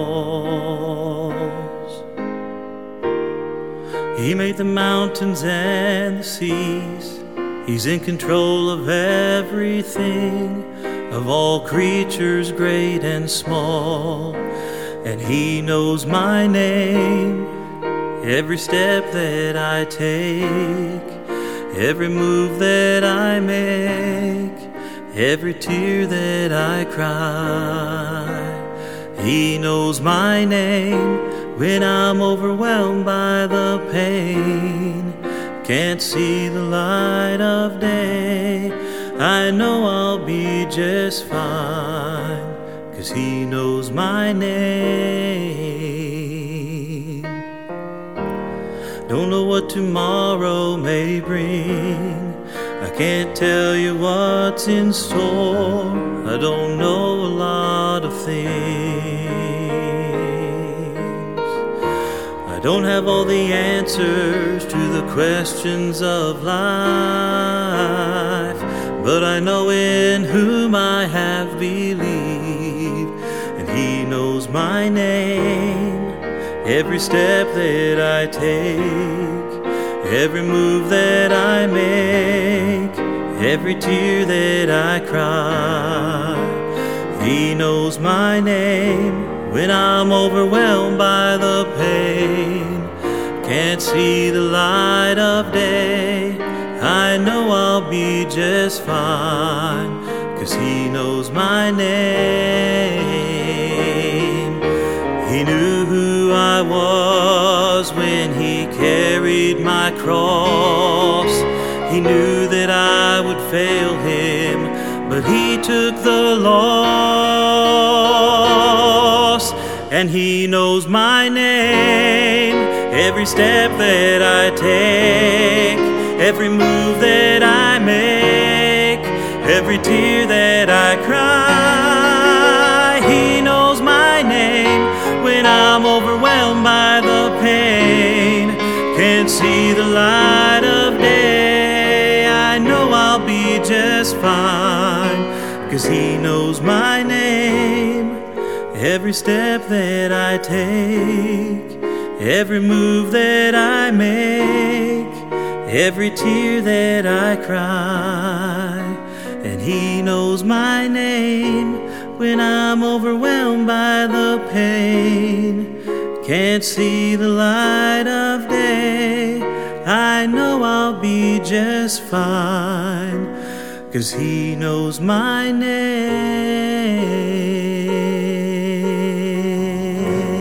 Speaker 18: He made the mountains and the seas. He's in control of everything, of all creatures great and small. And He knows my name, every step that I take, every move that I make, every tear that I cry. He knows my name when I'm overwhelmed by the pain can't see the light of day, I know I'll be just fine, cause he knows my name. I don't know what tomorrow may bring, I can't tell you what's in store, I don't know a lot of things. I don't have all the answers to the questions of life, but I know in whom I have believed, and He knows my name, every step that I take, every move that I make, every tear that I cry. He knows my name when I'm overwhelmed by the pain. Can't see the light of day. I know I'll be just fine, cause He knows my name. Was when He carried my cross. He knew that I would fail Him, but He took the loss and he knows my name. Every step that I take, every move that I make, every tear that I cry. When I'm overwhelmed by the pain. Can't see the light of day. I know I'll be just fine, cause he knows my name. Every step that I take, every move that I make, every tear that I cry, and He knows my name when I'm overwhelmed by the pain. Can't see the light of day. I know I'll be just fine, cause He knows my name.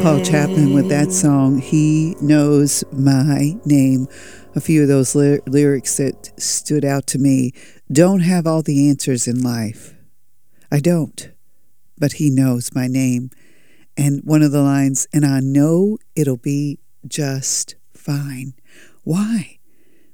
Speaker 2: Paul Chapman with that song, He Knows My Name. A few of those ly- lyrics that stood out to me. Don't have all the answers in life. I don't, but He knows my name. And one of the lines, and I know it'll be just fine. Why?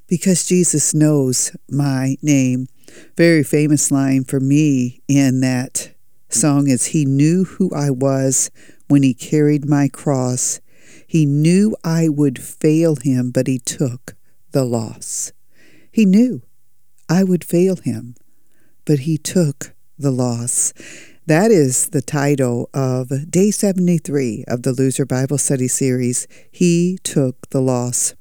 Speaker 2: Because Jesus knows my name. Very famous line for me in that song is He knew who I was when He carried my cross. He knew I would fail Him, but He took the loss. He knew I would fail Him, but He took the loss. That is the title of Day 73 of the Loser Bible Study Series. He took the loss.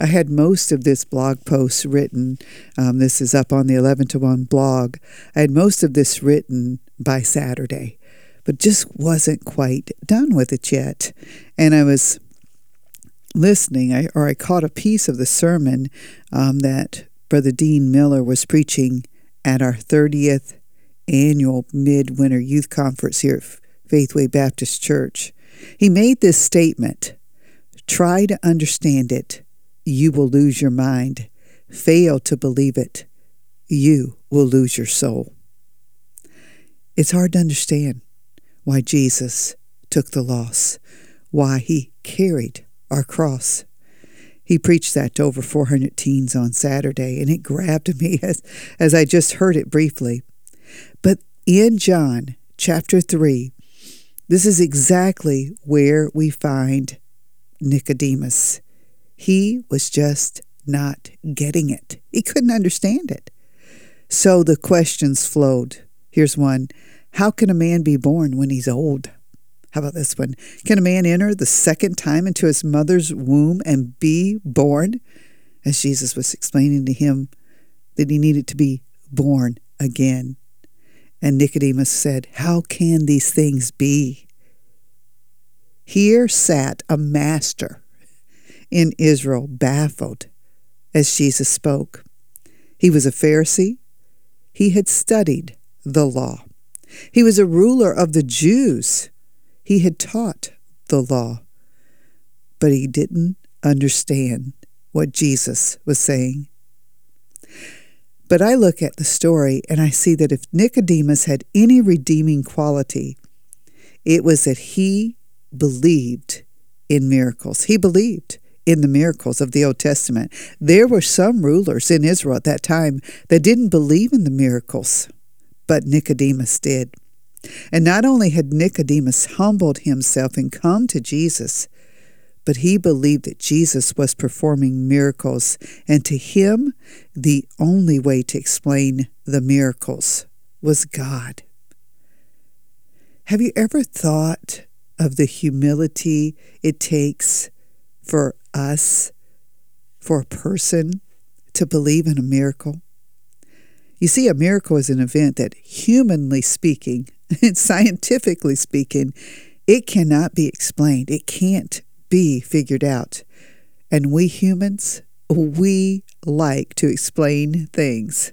Speaker 2: I had most of this blog post written. Um, this is up on the 11 to 1 blog. I had most of this written by Saturday, but just wasn't quite done with it yet. And I was listening, I, or I caught a piece of the sermon um, that Brother Dean Miller was preaching at our 30th annual midwinter youth conference here at Faithway Baptist Church. He made this statement Try to understand it, you will lose your mind. Fail to believe it, you will lose your soul. It's hard to understand why Jesus took the loss, why he carried our cross. He preached that to over 400 teens on Saturday, and it grabbed me [LAUGHS] as, as I just heard it briefly. In John chapter 3, this is exactly where we find Nicodemus. He was just not getting it, he couldn't understand it. So the questions flowed. Here's one How can a man be born when he's old? How about this one? Can a man enter the second time into his mother's womb and be born? As Jesus was explaining to him that he needed to be born again. And Nicodemus said, How can these things be? Here sat a master in Israel, baffled as Jesus spoke. He was a Pharisee. He had studied the law. He was a ruler of the Jews. He had taught the law. But he didn't understand what Jesus was saying. But I look at the story and I see that if Nicodemus had any redeeming quality, it was that he believed in miracles. He believed in the miracles of the Old Testament. There were some rulers in Israel at that time that didn't believe in the miracles, but Nicodemus did. And not only had Nicodemus humbled himself and come to Jesus, but he believed that Jesus was performing miracles, and to him, the only way to explain the miracles was God. Have you ever thought of the humility it takes for us, for a person, to believe in a miracle? You see, a miracle is an event that, humanly speaking, and [LAUGHS] scientifically speaking, it cannot be explained. It can't be figured out. And we humans, we like to explain things.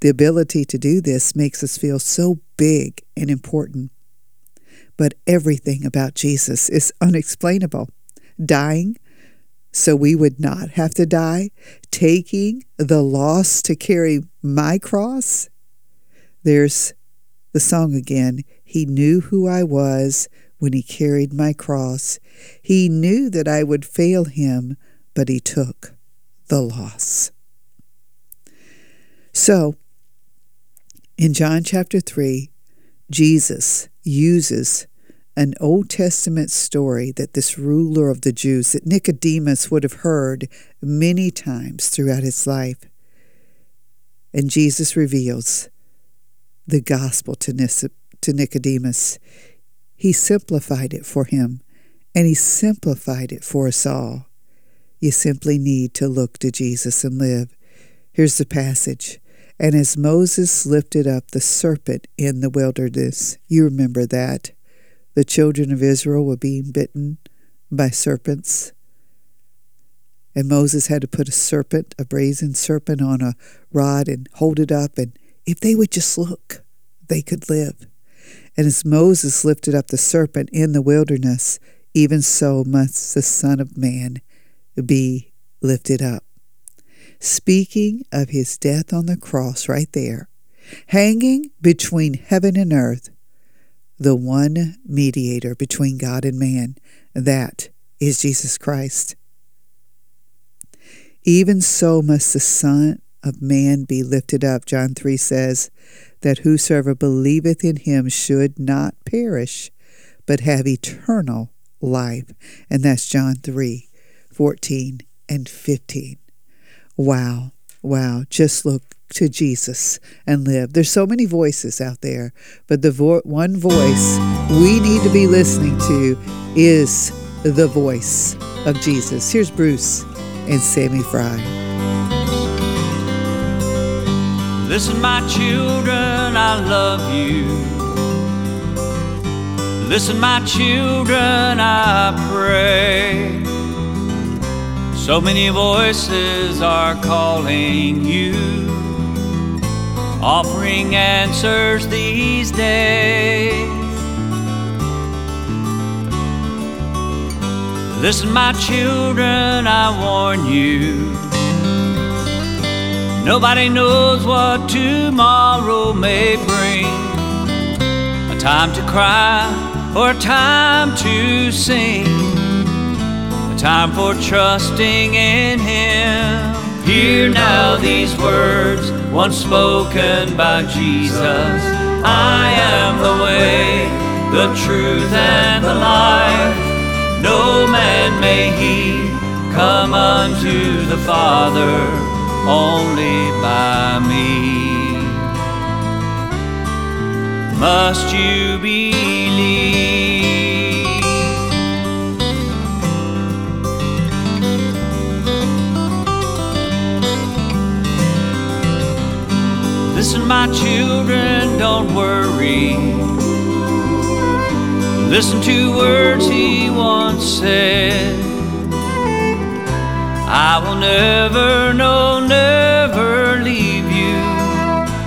Speaker 2: The ability to do this makes us feel so big and important. But everything about Jesus is unexplainable. Dying so we would not have to die, taking the loss to carry my cross. There's the song again. He knew who I was when he carried my cross. He knew that I would fail him, but he took the loss. So, in John chapter 3, Jesus uses an Old Testament story that this ruler of the Jews, that Nicodemus would have heard many times throughout his life. And Jesus reveals the gospel to, Nicodemus. He simplified it for him, and He simplified it for us all. You simply need to look to Jesus and live. Here's the passage. And as Moses lifted up the serpent in the wilderness, you remember that. The children of Israel were being bitten by serpents. And Moses had to put a serpent, a brazen serpent, on a rod and hold it up. And if they would just look, they could live. And as Moses lifted up the serpent in the wilderness, even so must the Son of Man be lifted up. Speaking of his death on the cross right there, hanging between heaven and earth, the one mediator between God and man, that is Jesus Christ. Even so must the Son of man be lifted up. John 3 says that whosoever believeth in him should not perish, but have eternal life. And that's John 3 14 and 15. Wow, wow. Just look to Jesus and live. There's so many voices out there, but the vo- one voice we need to be listening to is the voice of Jesus. Here's Bruce and Sammy Fry.
Speaker 12: Listen, my children, I love you. Listen, my children, I pray. So many voices are calling you, offering answers these days. Listen, my children, I warn you. Nobody knows what tomorrow may bring. A time to cry or a time to sing. A time for trusting in Him. Hear now these words, once spoken by Jesus. I am the way, the truth, and the life. No man may he come unto the Father only by me. Must you believe? Listen, my children, don't worry. Listen to words he once said. I will never, no, never leave you.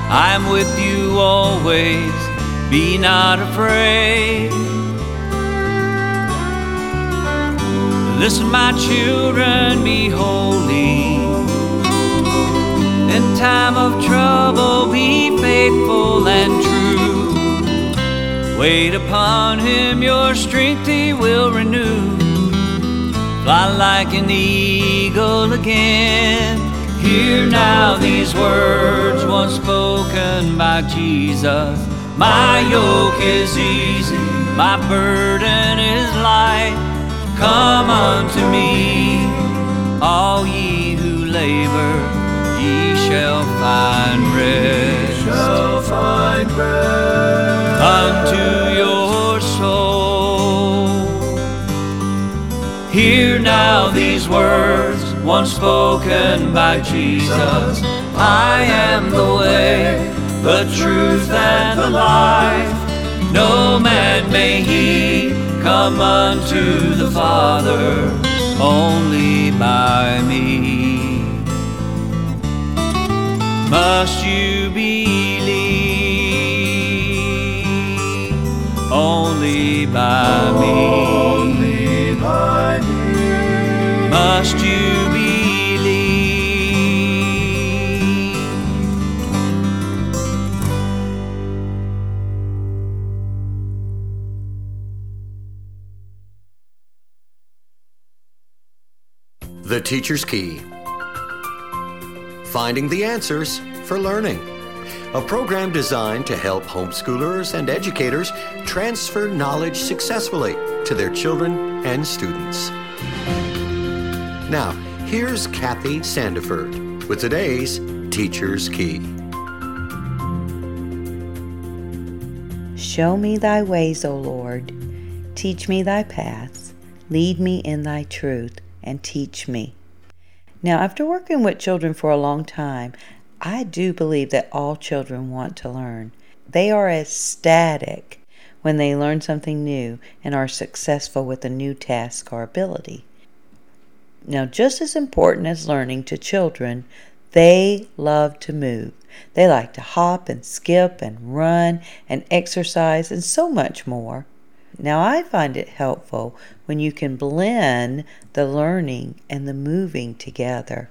Speaker 12: I am with you always. Be not afraid. Listen, my children, be holy. In time of trouble, be faithful and true. Wait upon him, your strength he will renew. Fly like an eagle again. Hear now these words once spoken by Jesus. My yoke is easy, my burden is light. Come unto me, all ye who labor, ye shall find rest.
Speaker 5: Shall find rest
Speaker 12: unto your Hear now these words, once spoken by Jesus. I am the way, the truth, and the life. No man may he come unto the Father only by me. Must you believe only by me?
Speaker 10: Teacher's Key Finding the Answers for Learning. A program designed to help homeschoolers and educators transfer knowledge successfully to their children and students. Now, here's Kathy Sandiford with today's Teacher's Key.
Speaker 19: Show me thy ways, O Lord. Teach me thy paths. Lead me in thy truth and teach me. Now, after working with children for a long time, I do believe that all children want to learn. They are ecstatic when they learn something new and are successful with a new task or ability. Now, just as important as learning to children, they love to move. They like to hop and skip and run and exercise and so much more. Now, I find it helpful when you can blend the learning and the moving together.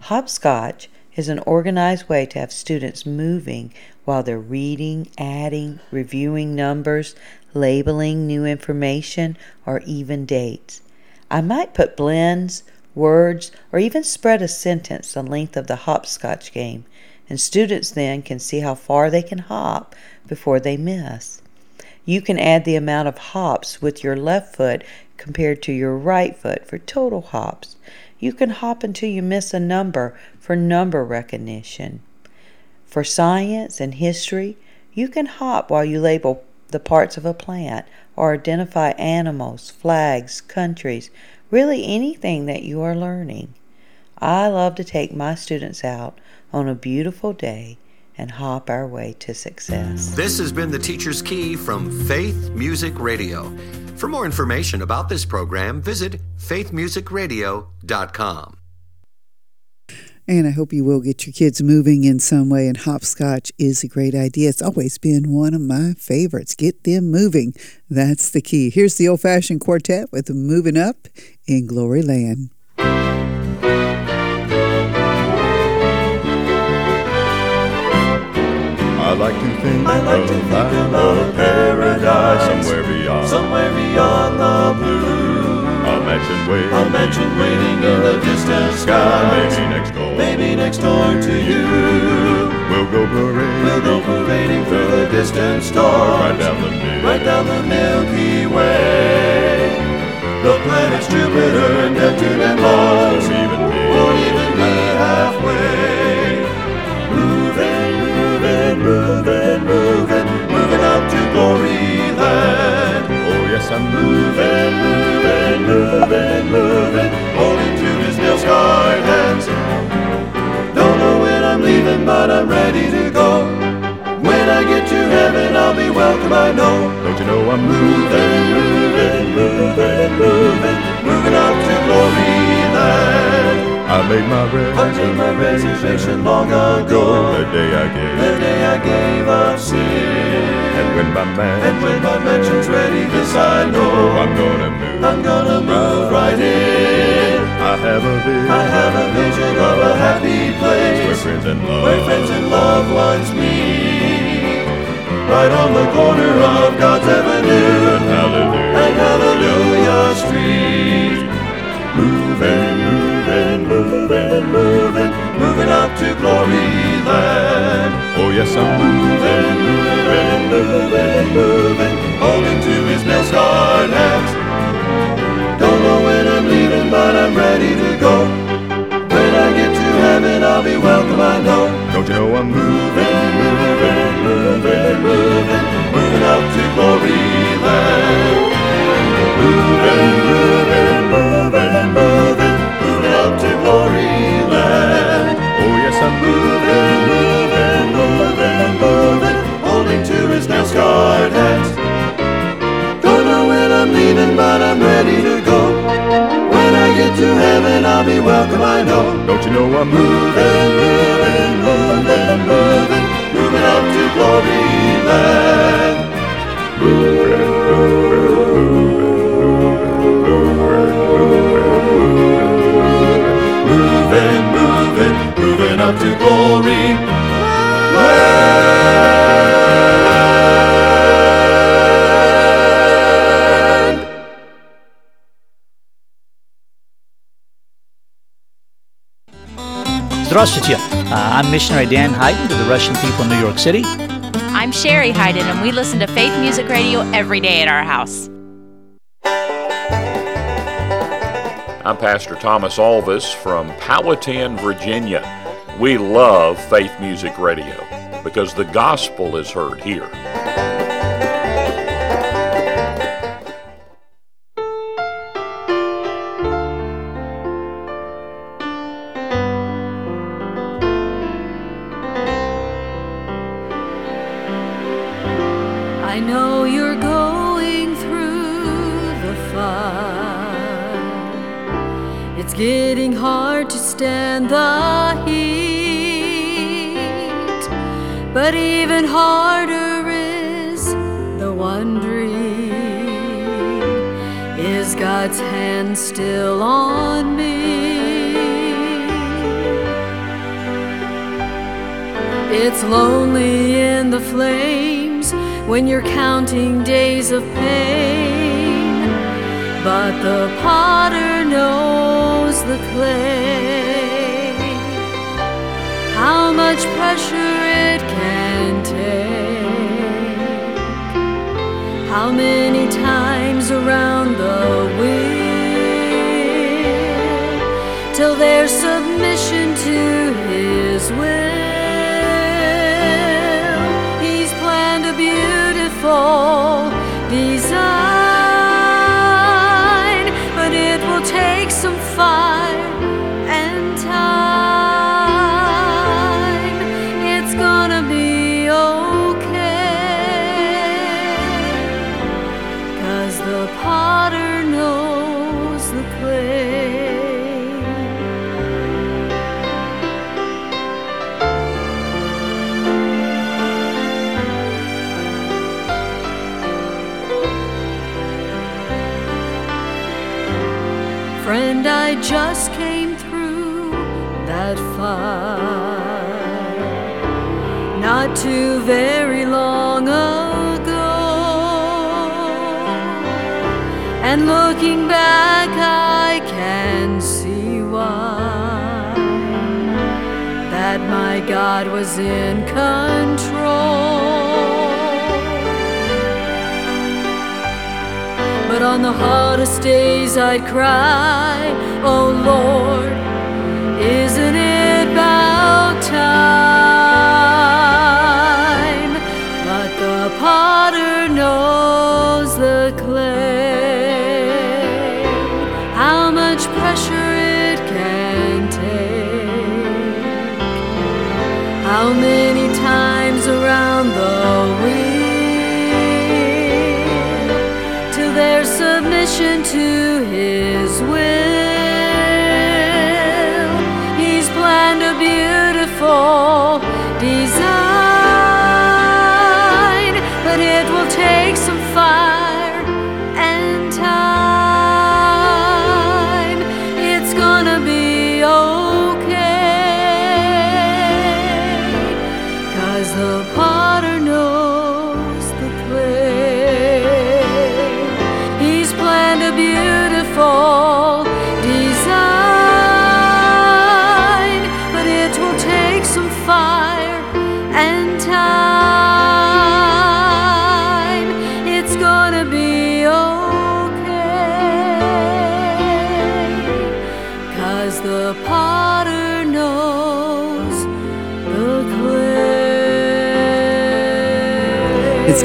Speaker 19: Hopscotch is an organized way to have students moving while they're reading, adding, reviewing numbers, labeling new information, or even dates. I might put blends, words, or even spread a sentence the length of the hopscotch game, and students then can see how far they can hop before they miss. You can add the amount of hops with your left foot compared to your right foot for total hops. You can hop until you miss a number for number recognition. For science and history, you can hop while you label the parts of a plant or identify animals, flags, countries, really anything that you are learning. I love to take my students out on a beautiful day and hop our way to success.
Speaker 10: This has been the Teacher's Key from Faith Music Radio. For more information about this program, visit faithmusicradio.com.
Speaker 2: And I hope you will get your kids moving in some way. And hopscotch is a great idea. It's always been one of my favorites. Get them moving. That's the key. Here's the old fashioned quartet with Moving Up in Glory Land.
Speaker 20: I like to think I like to think of paradise somewhere beyond, somewhere beyond the blue. A mansion waiting, a mansion waiting in the distant sky. Maybe next door, maybe next door to you. We'll go parading, we'll go parading through the distant stars, right down the Milky, right down the Milky Way. The planets Jupiter, and Neptune, and Mars won't even be, won't even be halfway. Moving, moving, moving, up to glory land. Oh yes, I'm moving, moving, moving, moving, holding to his nail-scarred hands. Don't know when I'm leaving, but I'm ready to go. When I get to heaven, I'll be welcome, I know. Don't you know I'm moving, moving, moving, moving, moving up to glory land. I made my reservation, my reservation long ago. The day I gave, the day I gave up sin. And when my man, and when my mansion's ready, this I know. Oh, I'm gonna move, I'm gonna move right in. I have a vision, I have a vision of a happy place where friends and love, where friends and loved ones meet. Right on the corner of God's Avenue and Hallelujah, and Hallelujah Street. Moving, moving, moving, moving, moving up to glory land. Oh yes, I'm moving, moving, moving, moving, holding to his nail-scarred hands. Don't know when I'm leaving, but I'm ready to go. When I get to heaven, I'll be welcome, I know. Don't you know I'm moving, moving, moving, moving, moving up to glory glory land. Oh yes, I'm moving, moving, moving, moving, holding to his nail-scarred hands. Don't know when I'm leaving, but I'm ready to go. When I get to heaven, I'll be welcome, I know. Don't you know I'm moving, to glory land.
Speaker 21: Здравствуйте. Uh, I'm missionary Dan Hayden to the Russian people in New York City.
Speaker 15: I'm Sherry Hayden, and we listen to Faith Music Radio every day at our house.
Speaker 6: I'm Pastor Thomas Alvis from Powhatan, Virginia. We love Faith Music Radio because the gospel is heard here.
Speaker 22: Flames when you're counting days of pain. But the potter knows
Speaker 6: the clay. How much pressure it can take. How many beautiful too very long ago. And looking back, I can see why that my God was in control. But on the hardest days I'd cry, Oh Lord, isn't it about time? Knows the clay, how much pressure it can take, how many times around the wheel till their submission to his will.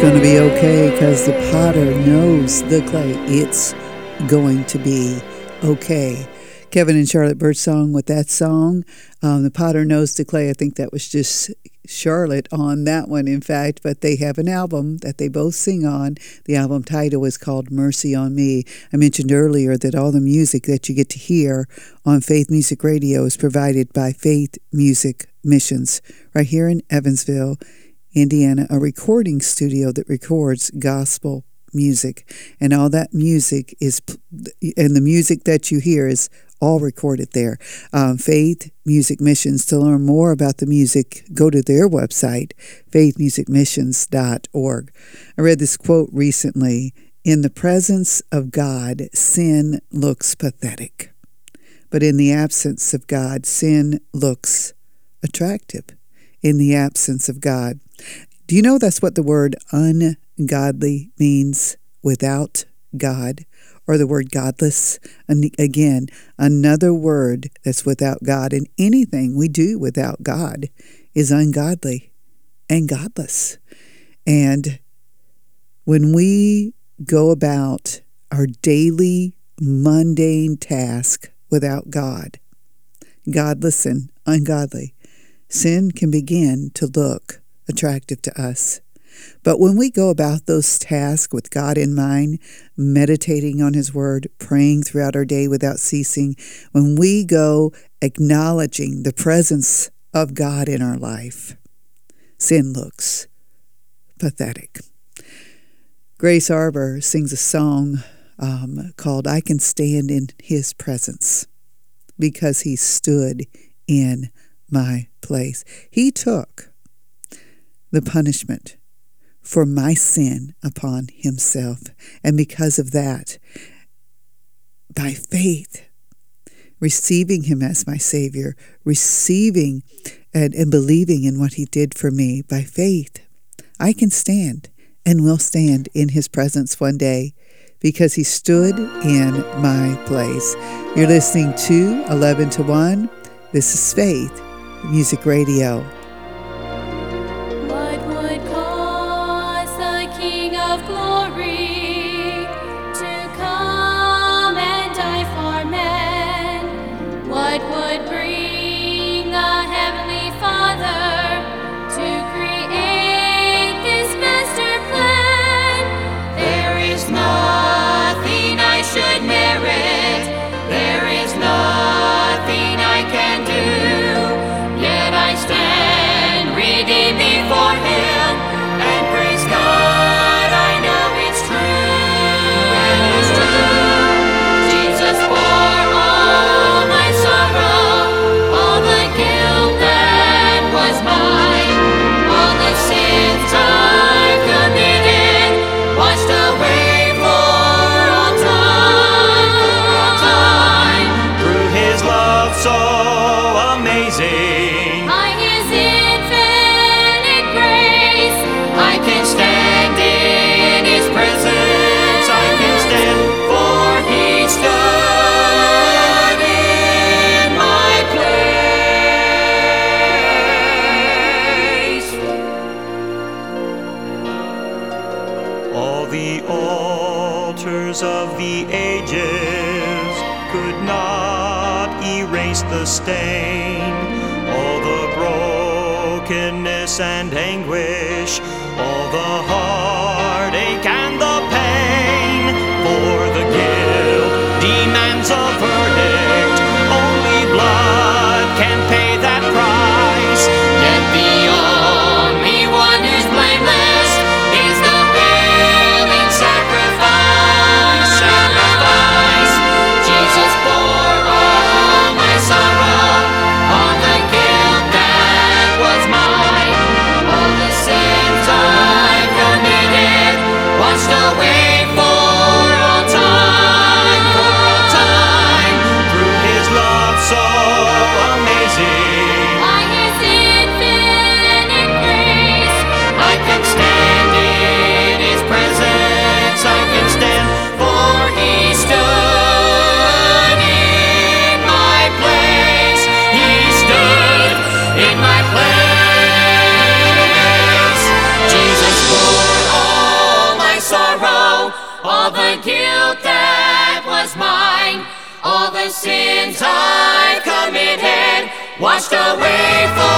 Speaker 2: Going to be okay because the potter knows the clay. It's going to be okay. Kevin and Charlotte Birdsong with that song. Um, the potter knows the clay. I think that was just Charlotte on that one, in fact, but they have an album that they both sing on. The album title is called Mercy on Me. I mentioned earlier that all the music that you get to hear on Faith Music Radio is provided by Faith Music Missions right here in Evansville, Indiana, a recording studio that records gospel music. And all that music is, and the music that you hear is all recorded there. Um, Faith Music Missions. To learn more about the music, go to their website, faithmusicmissions.org. I read this quote recently In the presence of God, sin looks pathetic. But in the absence of God, sin looks attractive. In the absence of God. Do you know that's what the word ungodly means? Without God or the word godless. And again, another word that's without God. And anything we do without God is ungodly and godless. And when we go about our daily mundane task without God, godless and ungodly, sin can begin to look attractive to us. But when we go about those tasks with God in mind, meditating on His Word, praying throughout our day without ceasing, when we go acknowledging the presence of God in our life, sin looks pathetic. Grace Arbor sings a song um, called I Can Stand in His Presence because He stood in my place. He took the punishment for my sin upon himself. And because of that, by faith,
Speaker 23: receiving him as my Savior, receiving and, and believing in what he did for me by faith, I can stand and will stand in his presence one day because he stood in my place. You're listening to 11 to 1. This is Faith Music Radio.
Speaker 5: washed away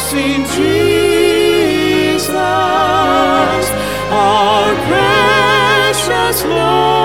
Speaker 5: I've
Speaker 24: seen
Speaker 5: Jesus, our precious Lord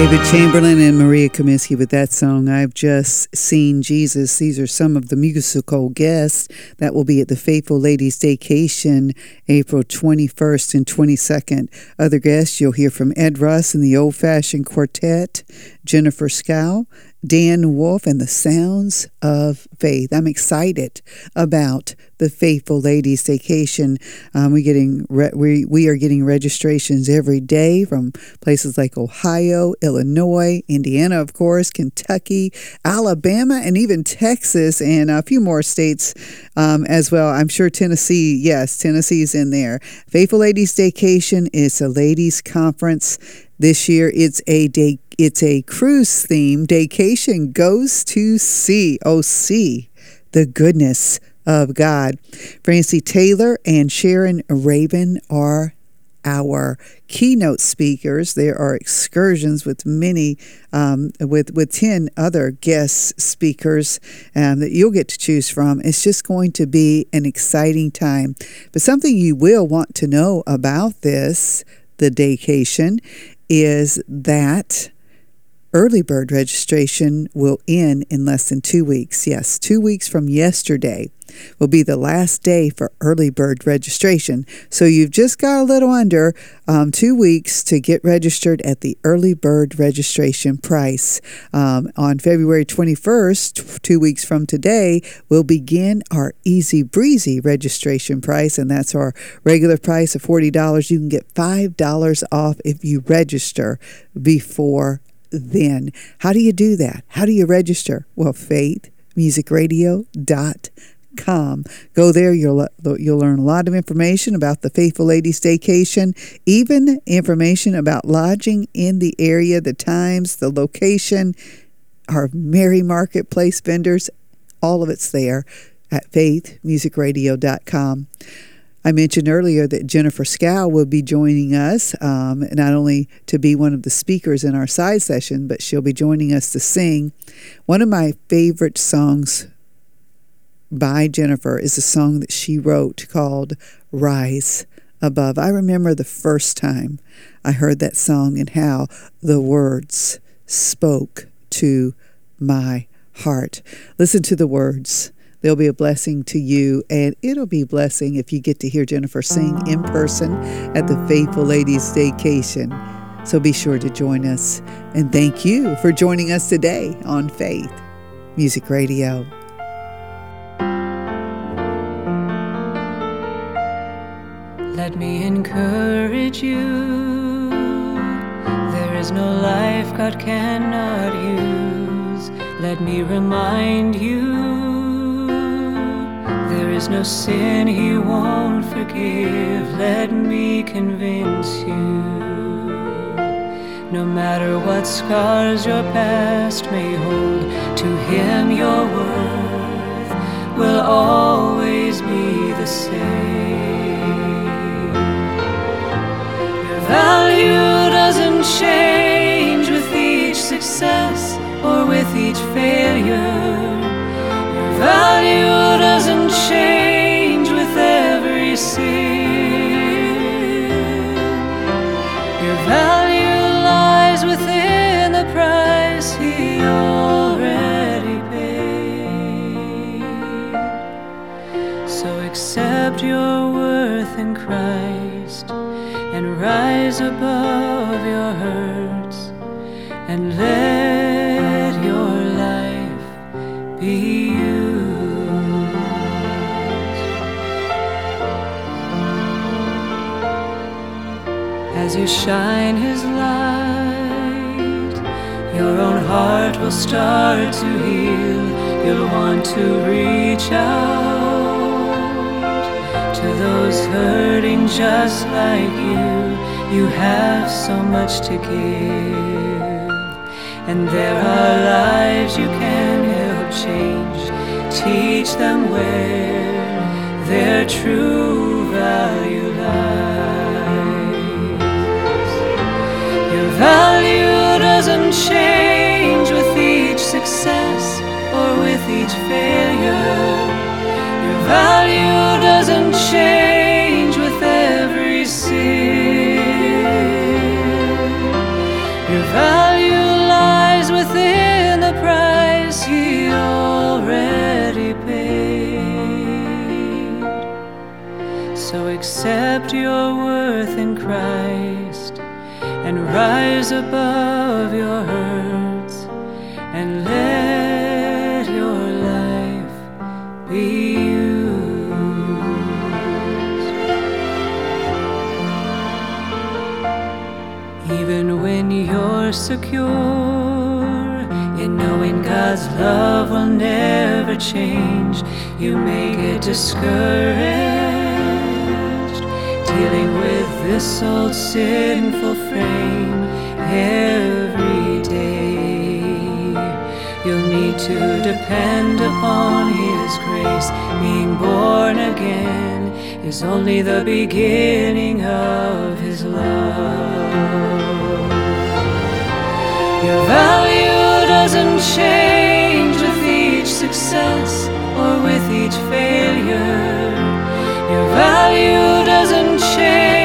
Speaker 2: David Chamberlain and Maria Kaminsky with that song, I've Just Seen Jesus. These are some of the musical guests that will be at the Faithful Ladies Daycation April 21st and 22nd. Other guests, you'll hear from Ed Russ and the Old Fashioned Quartet, Jennifer Scow, Dan Wolf, and the Sounds of Faith. I'm excited about the Faithful Ladies Daycation. Um, we getting re- we we are getting registrations every day from places like Ohio, Illinois, Indiana, of course, Kentucky, Alabama, and even Texas, and a few more states um, as well. I'm sure Tennessee, yes, Tennessee's in there. Faithful Ladies Daycation is a ladies' conference. This year, it's a day. It's a cruise theme. Daycation goes to sea. Oh, see the goodness of God. Francie Taylor and Sharon Raven are our keynote speakers. There are excursions with many, um, with with ten other guest speakers um, that you'll get to choose from. It's just going to be an exciting time. But something you will want to know about this, the daycation, is that early bird registration will end in less than two weeks. Yes, two weeks from yesterday will be the last day for early bird registration. So you've just got a little under um, two weeks to get registered at the early bird registration price. Um, on February 21st, two weeks from today, we'll begin our easy breezy registration price, and that's our regular price of $40. You can get $5 off if you register before then. How do you do that? How do you register? Well, faithmusicradio.com. Go there, you'll you'll learn a lot of information about the Faithful Ladies Daycation, even information about lodging in the area, the times, the location, our Merry Marketplace vendors, all of it's there at faithmusicradio.com. I mentioned earlier that Jennifer Scow will be joining us, um, not only to be one of the speakers in our side session, but she'll be joining us to sing. One of my favorite songs by Jennifer is a song that she wrote called Rise Above. I remember the first time I heard that song and how the words spoke to my heart. Listen to the words. They'll be a blessing to you, and it'll be a blessing if you get to hear Jennifer sing in person at the Faithful Ladies Daycation. So be sure to join us. And thank you for joining us today on Faith Music Radio.
Speaker 6: Let me encourage you. There is no life God cannot use. Let me remind you. There is no sin He won't forgive. Let me convince you. No matter what scars your past may hold, to Him your worth will always be the same. Your value doesn't change with each success or with each failure. Your value doesn't change with every sin. Your value lies within the price He already paid. So accept your worth in Christ and rise above your hurts and let As you shine His light, your own heart will start to heal. You'll want to reach out to those hurting just like you. You have so much to give, and there are lives you can help change. Teach them where their true value lies. Value doesn't change with each success or with each failure. Your value doesn't change with every sin. Your value lies within the price He already paid. So accept your worth in Christ and rise above your hurts and let your life be used. Even when you're secure in knowing God's love will never change, you may get discouraged this old sinful frame every day. You'll need to depend upon His grace. Being born again is only the beginning of His love. Your value doesn't change with each success or with each failure. Your value doesn't change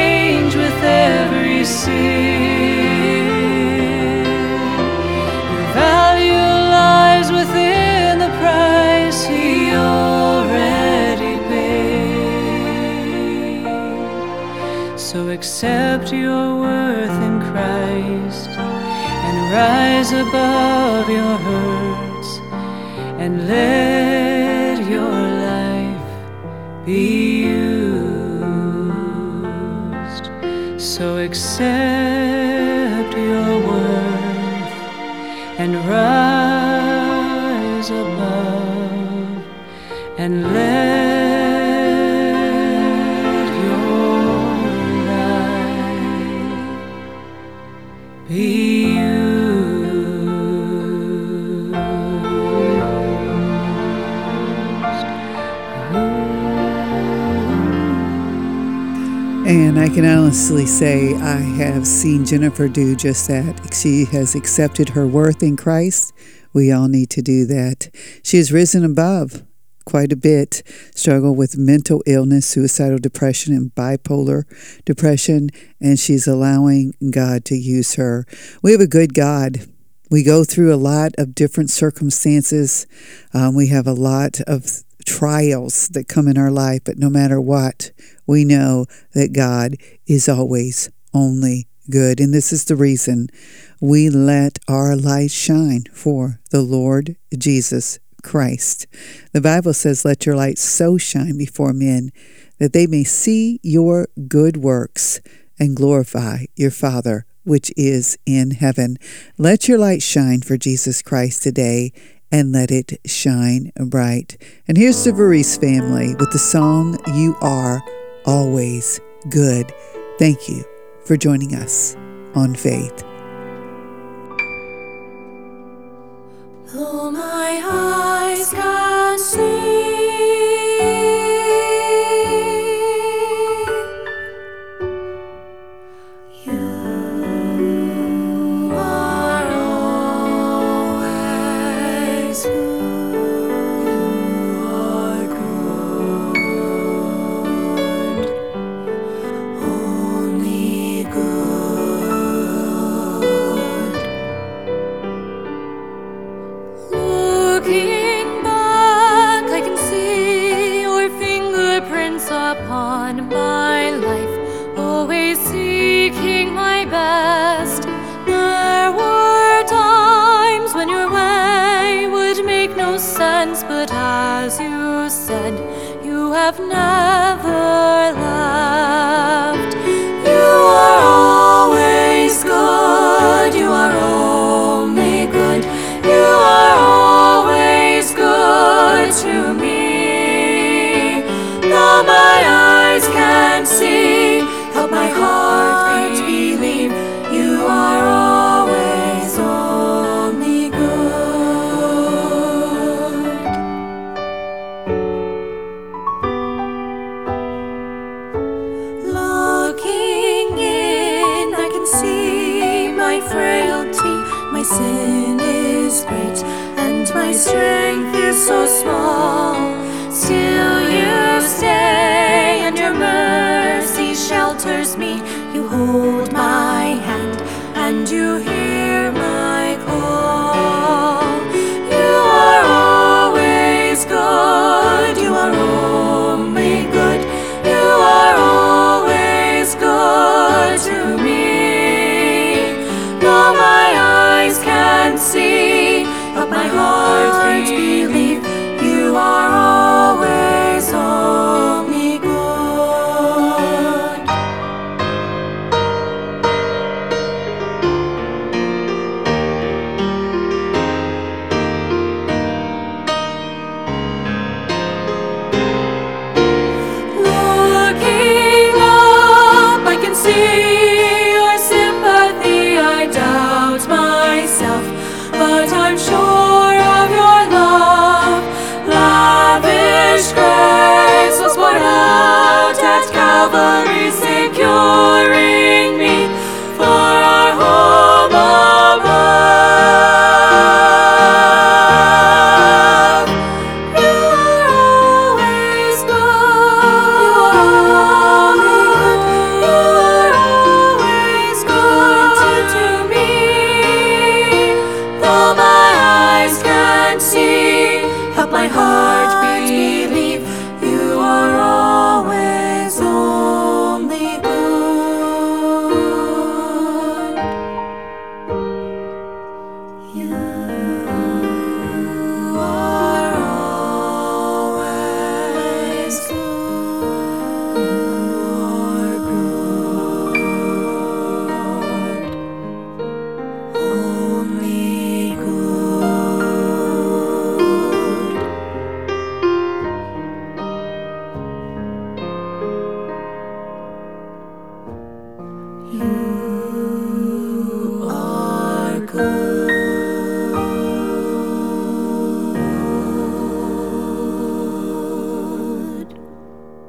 Speaker 6: accept your worth in Christ and rise above your hurts and let
Speaker 2: can honestly say I have seen Jennifer do just that. She has accepted her worth in Christ. We all need to do that. She has risen above quite a bit, struggle with mental illness, suicidal depression, and bipolar depression, and she's allowing God to use her. We have a good God. We go through a lot of different circumstances. Um, we have a lot of trials that come in our life, but no matter what, we know that God is always only good. And this is the reason we let our light shine for the Lord Jesus Christ. The Bible says, Let your light so shine before men that they may see your good works and glorify your Father which is in heaven. Let your light shine for Jesus Christ today and let it shine bright. And here's the Varese family with the song You Are Always Good. Thank you for joining us on Faith.
Speaker 6: Though my eyes can see,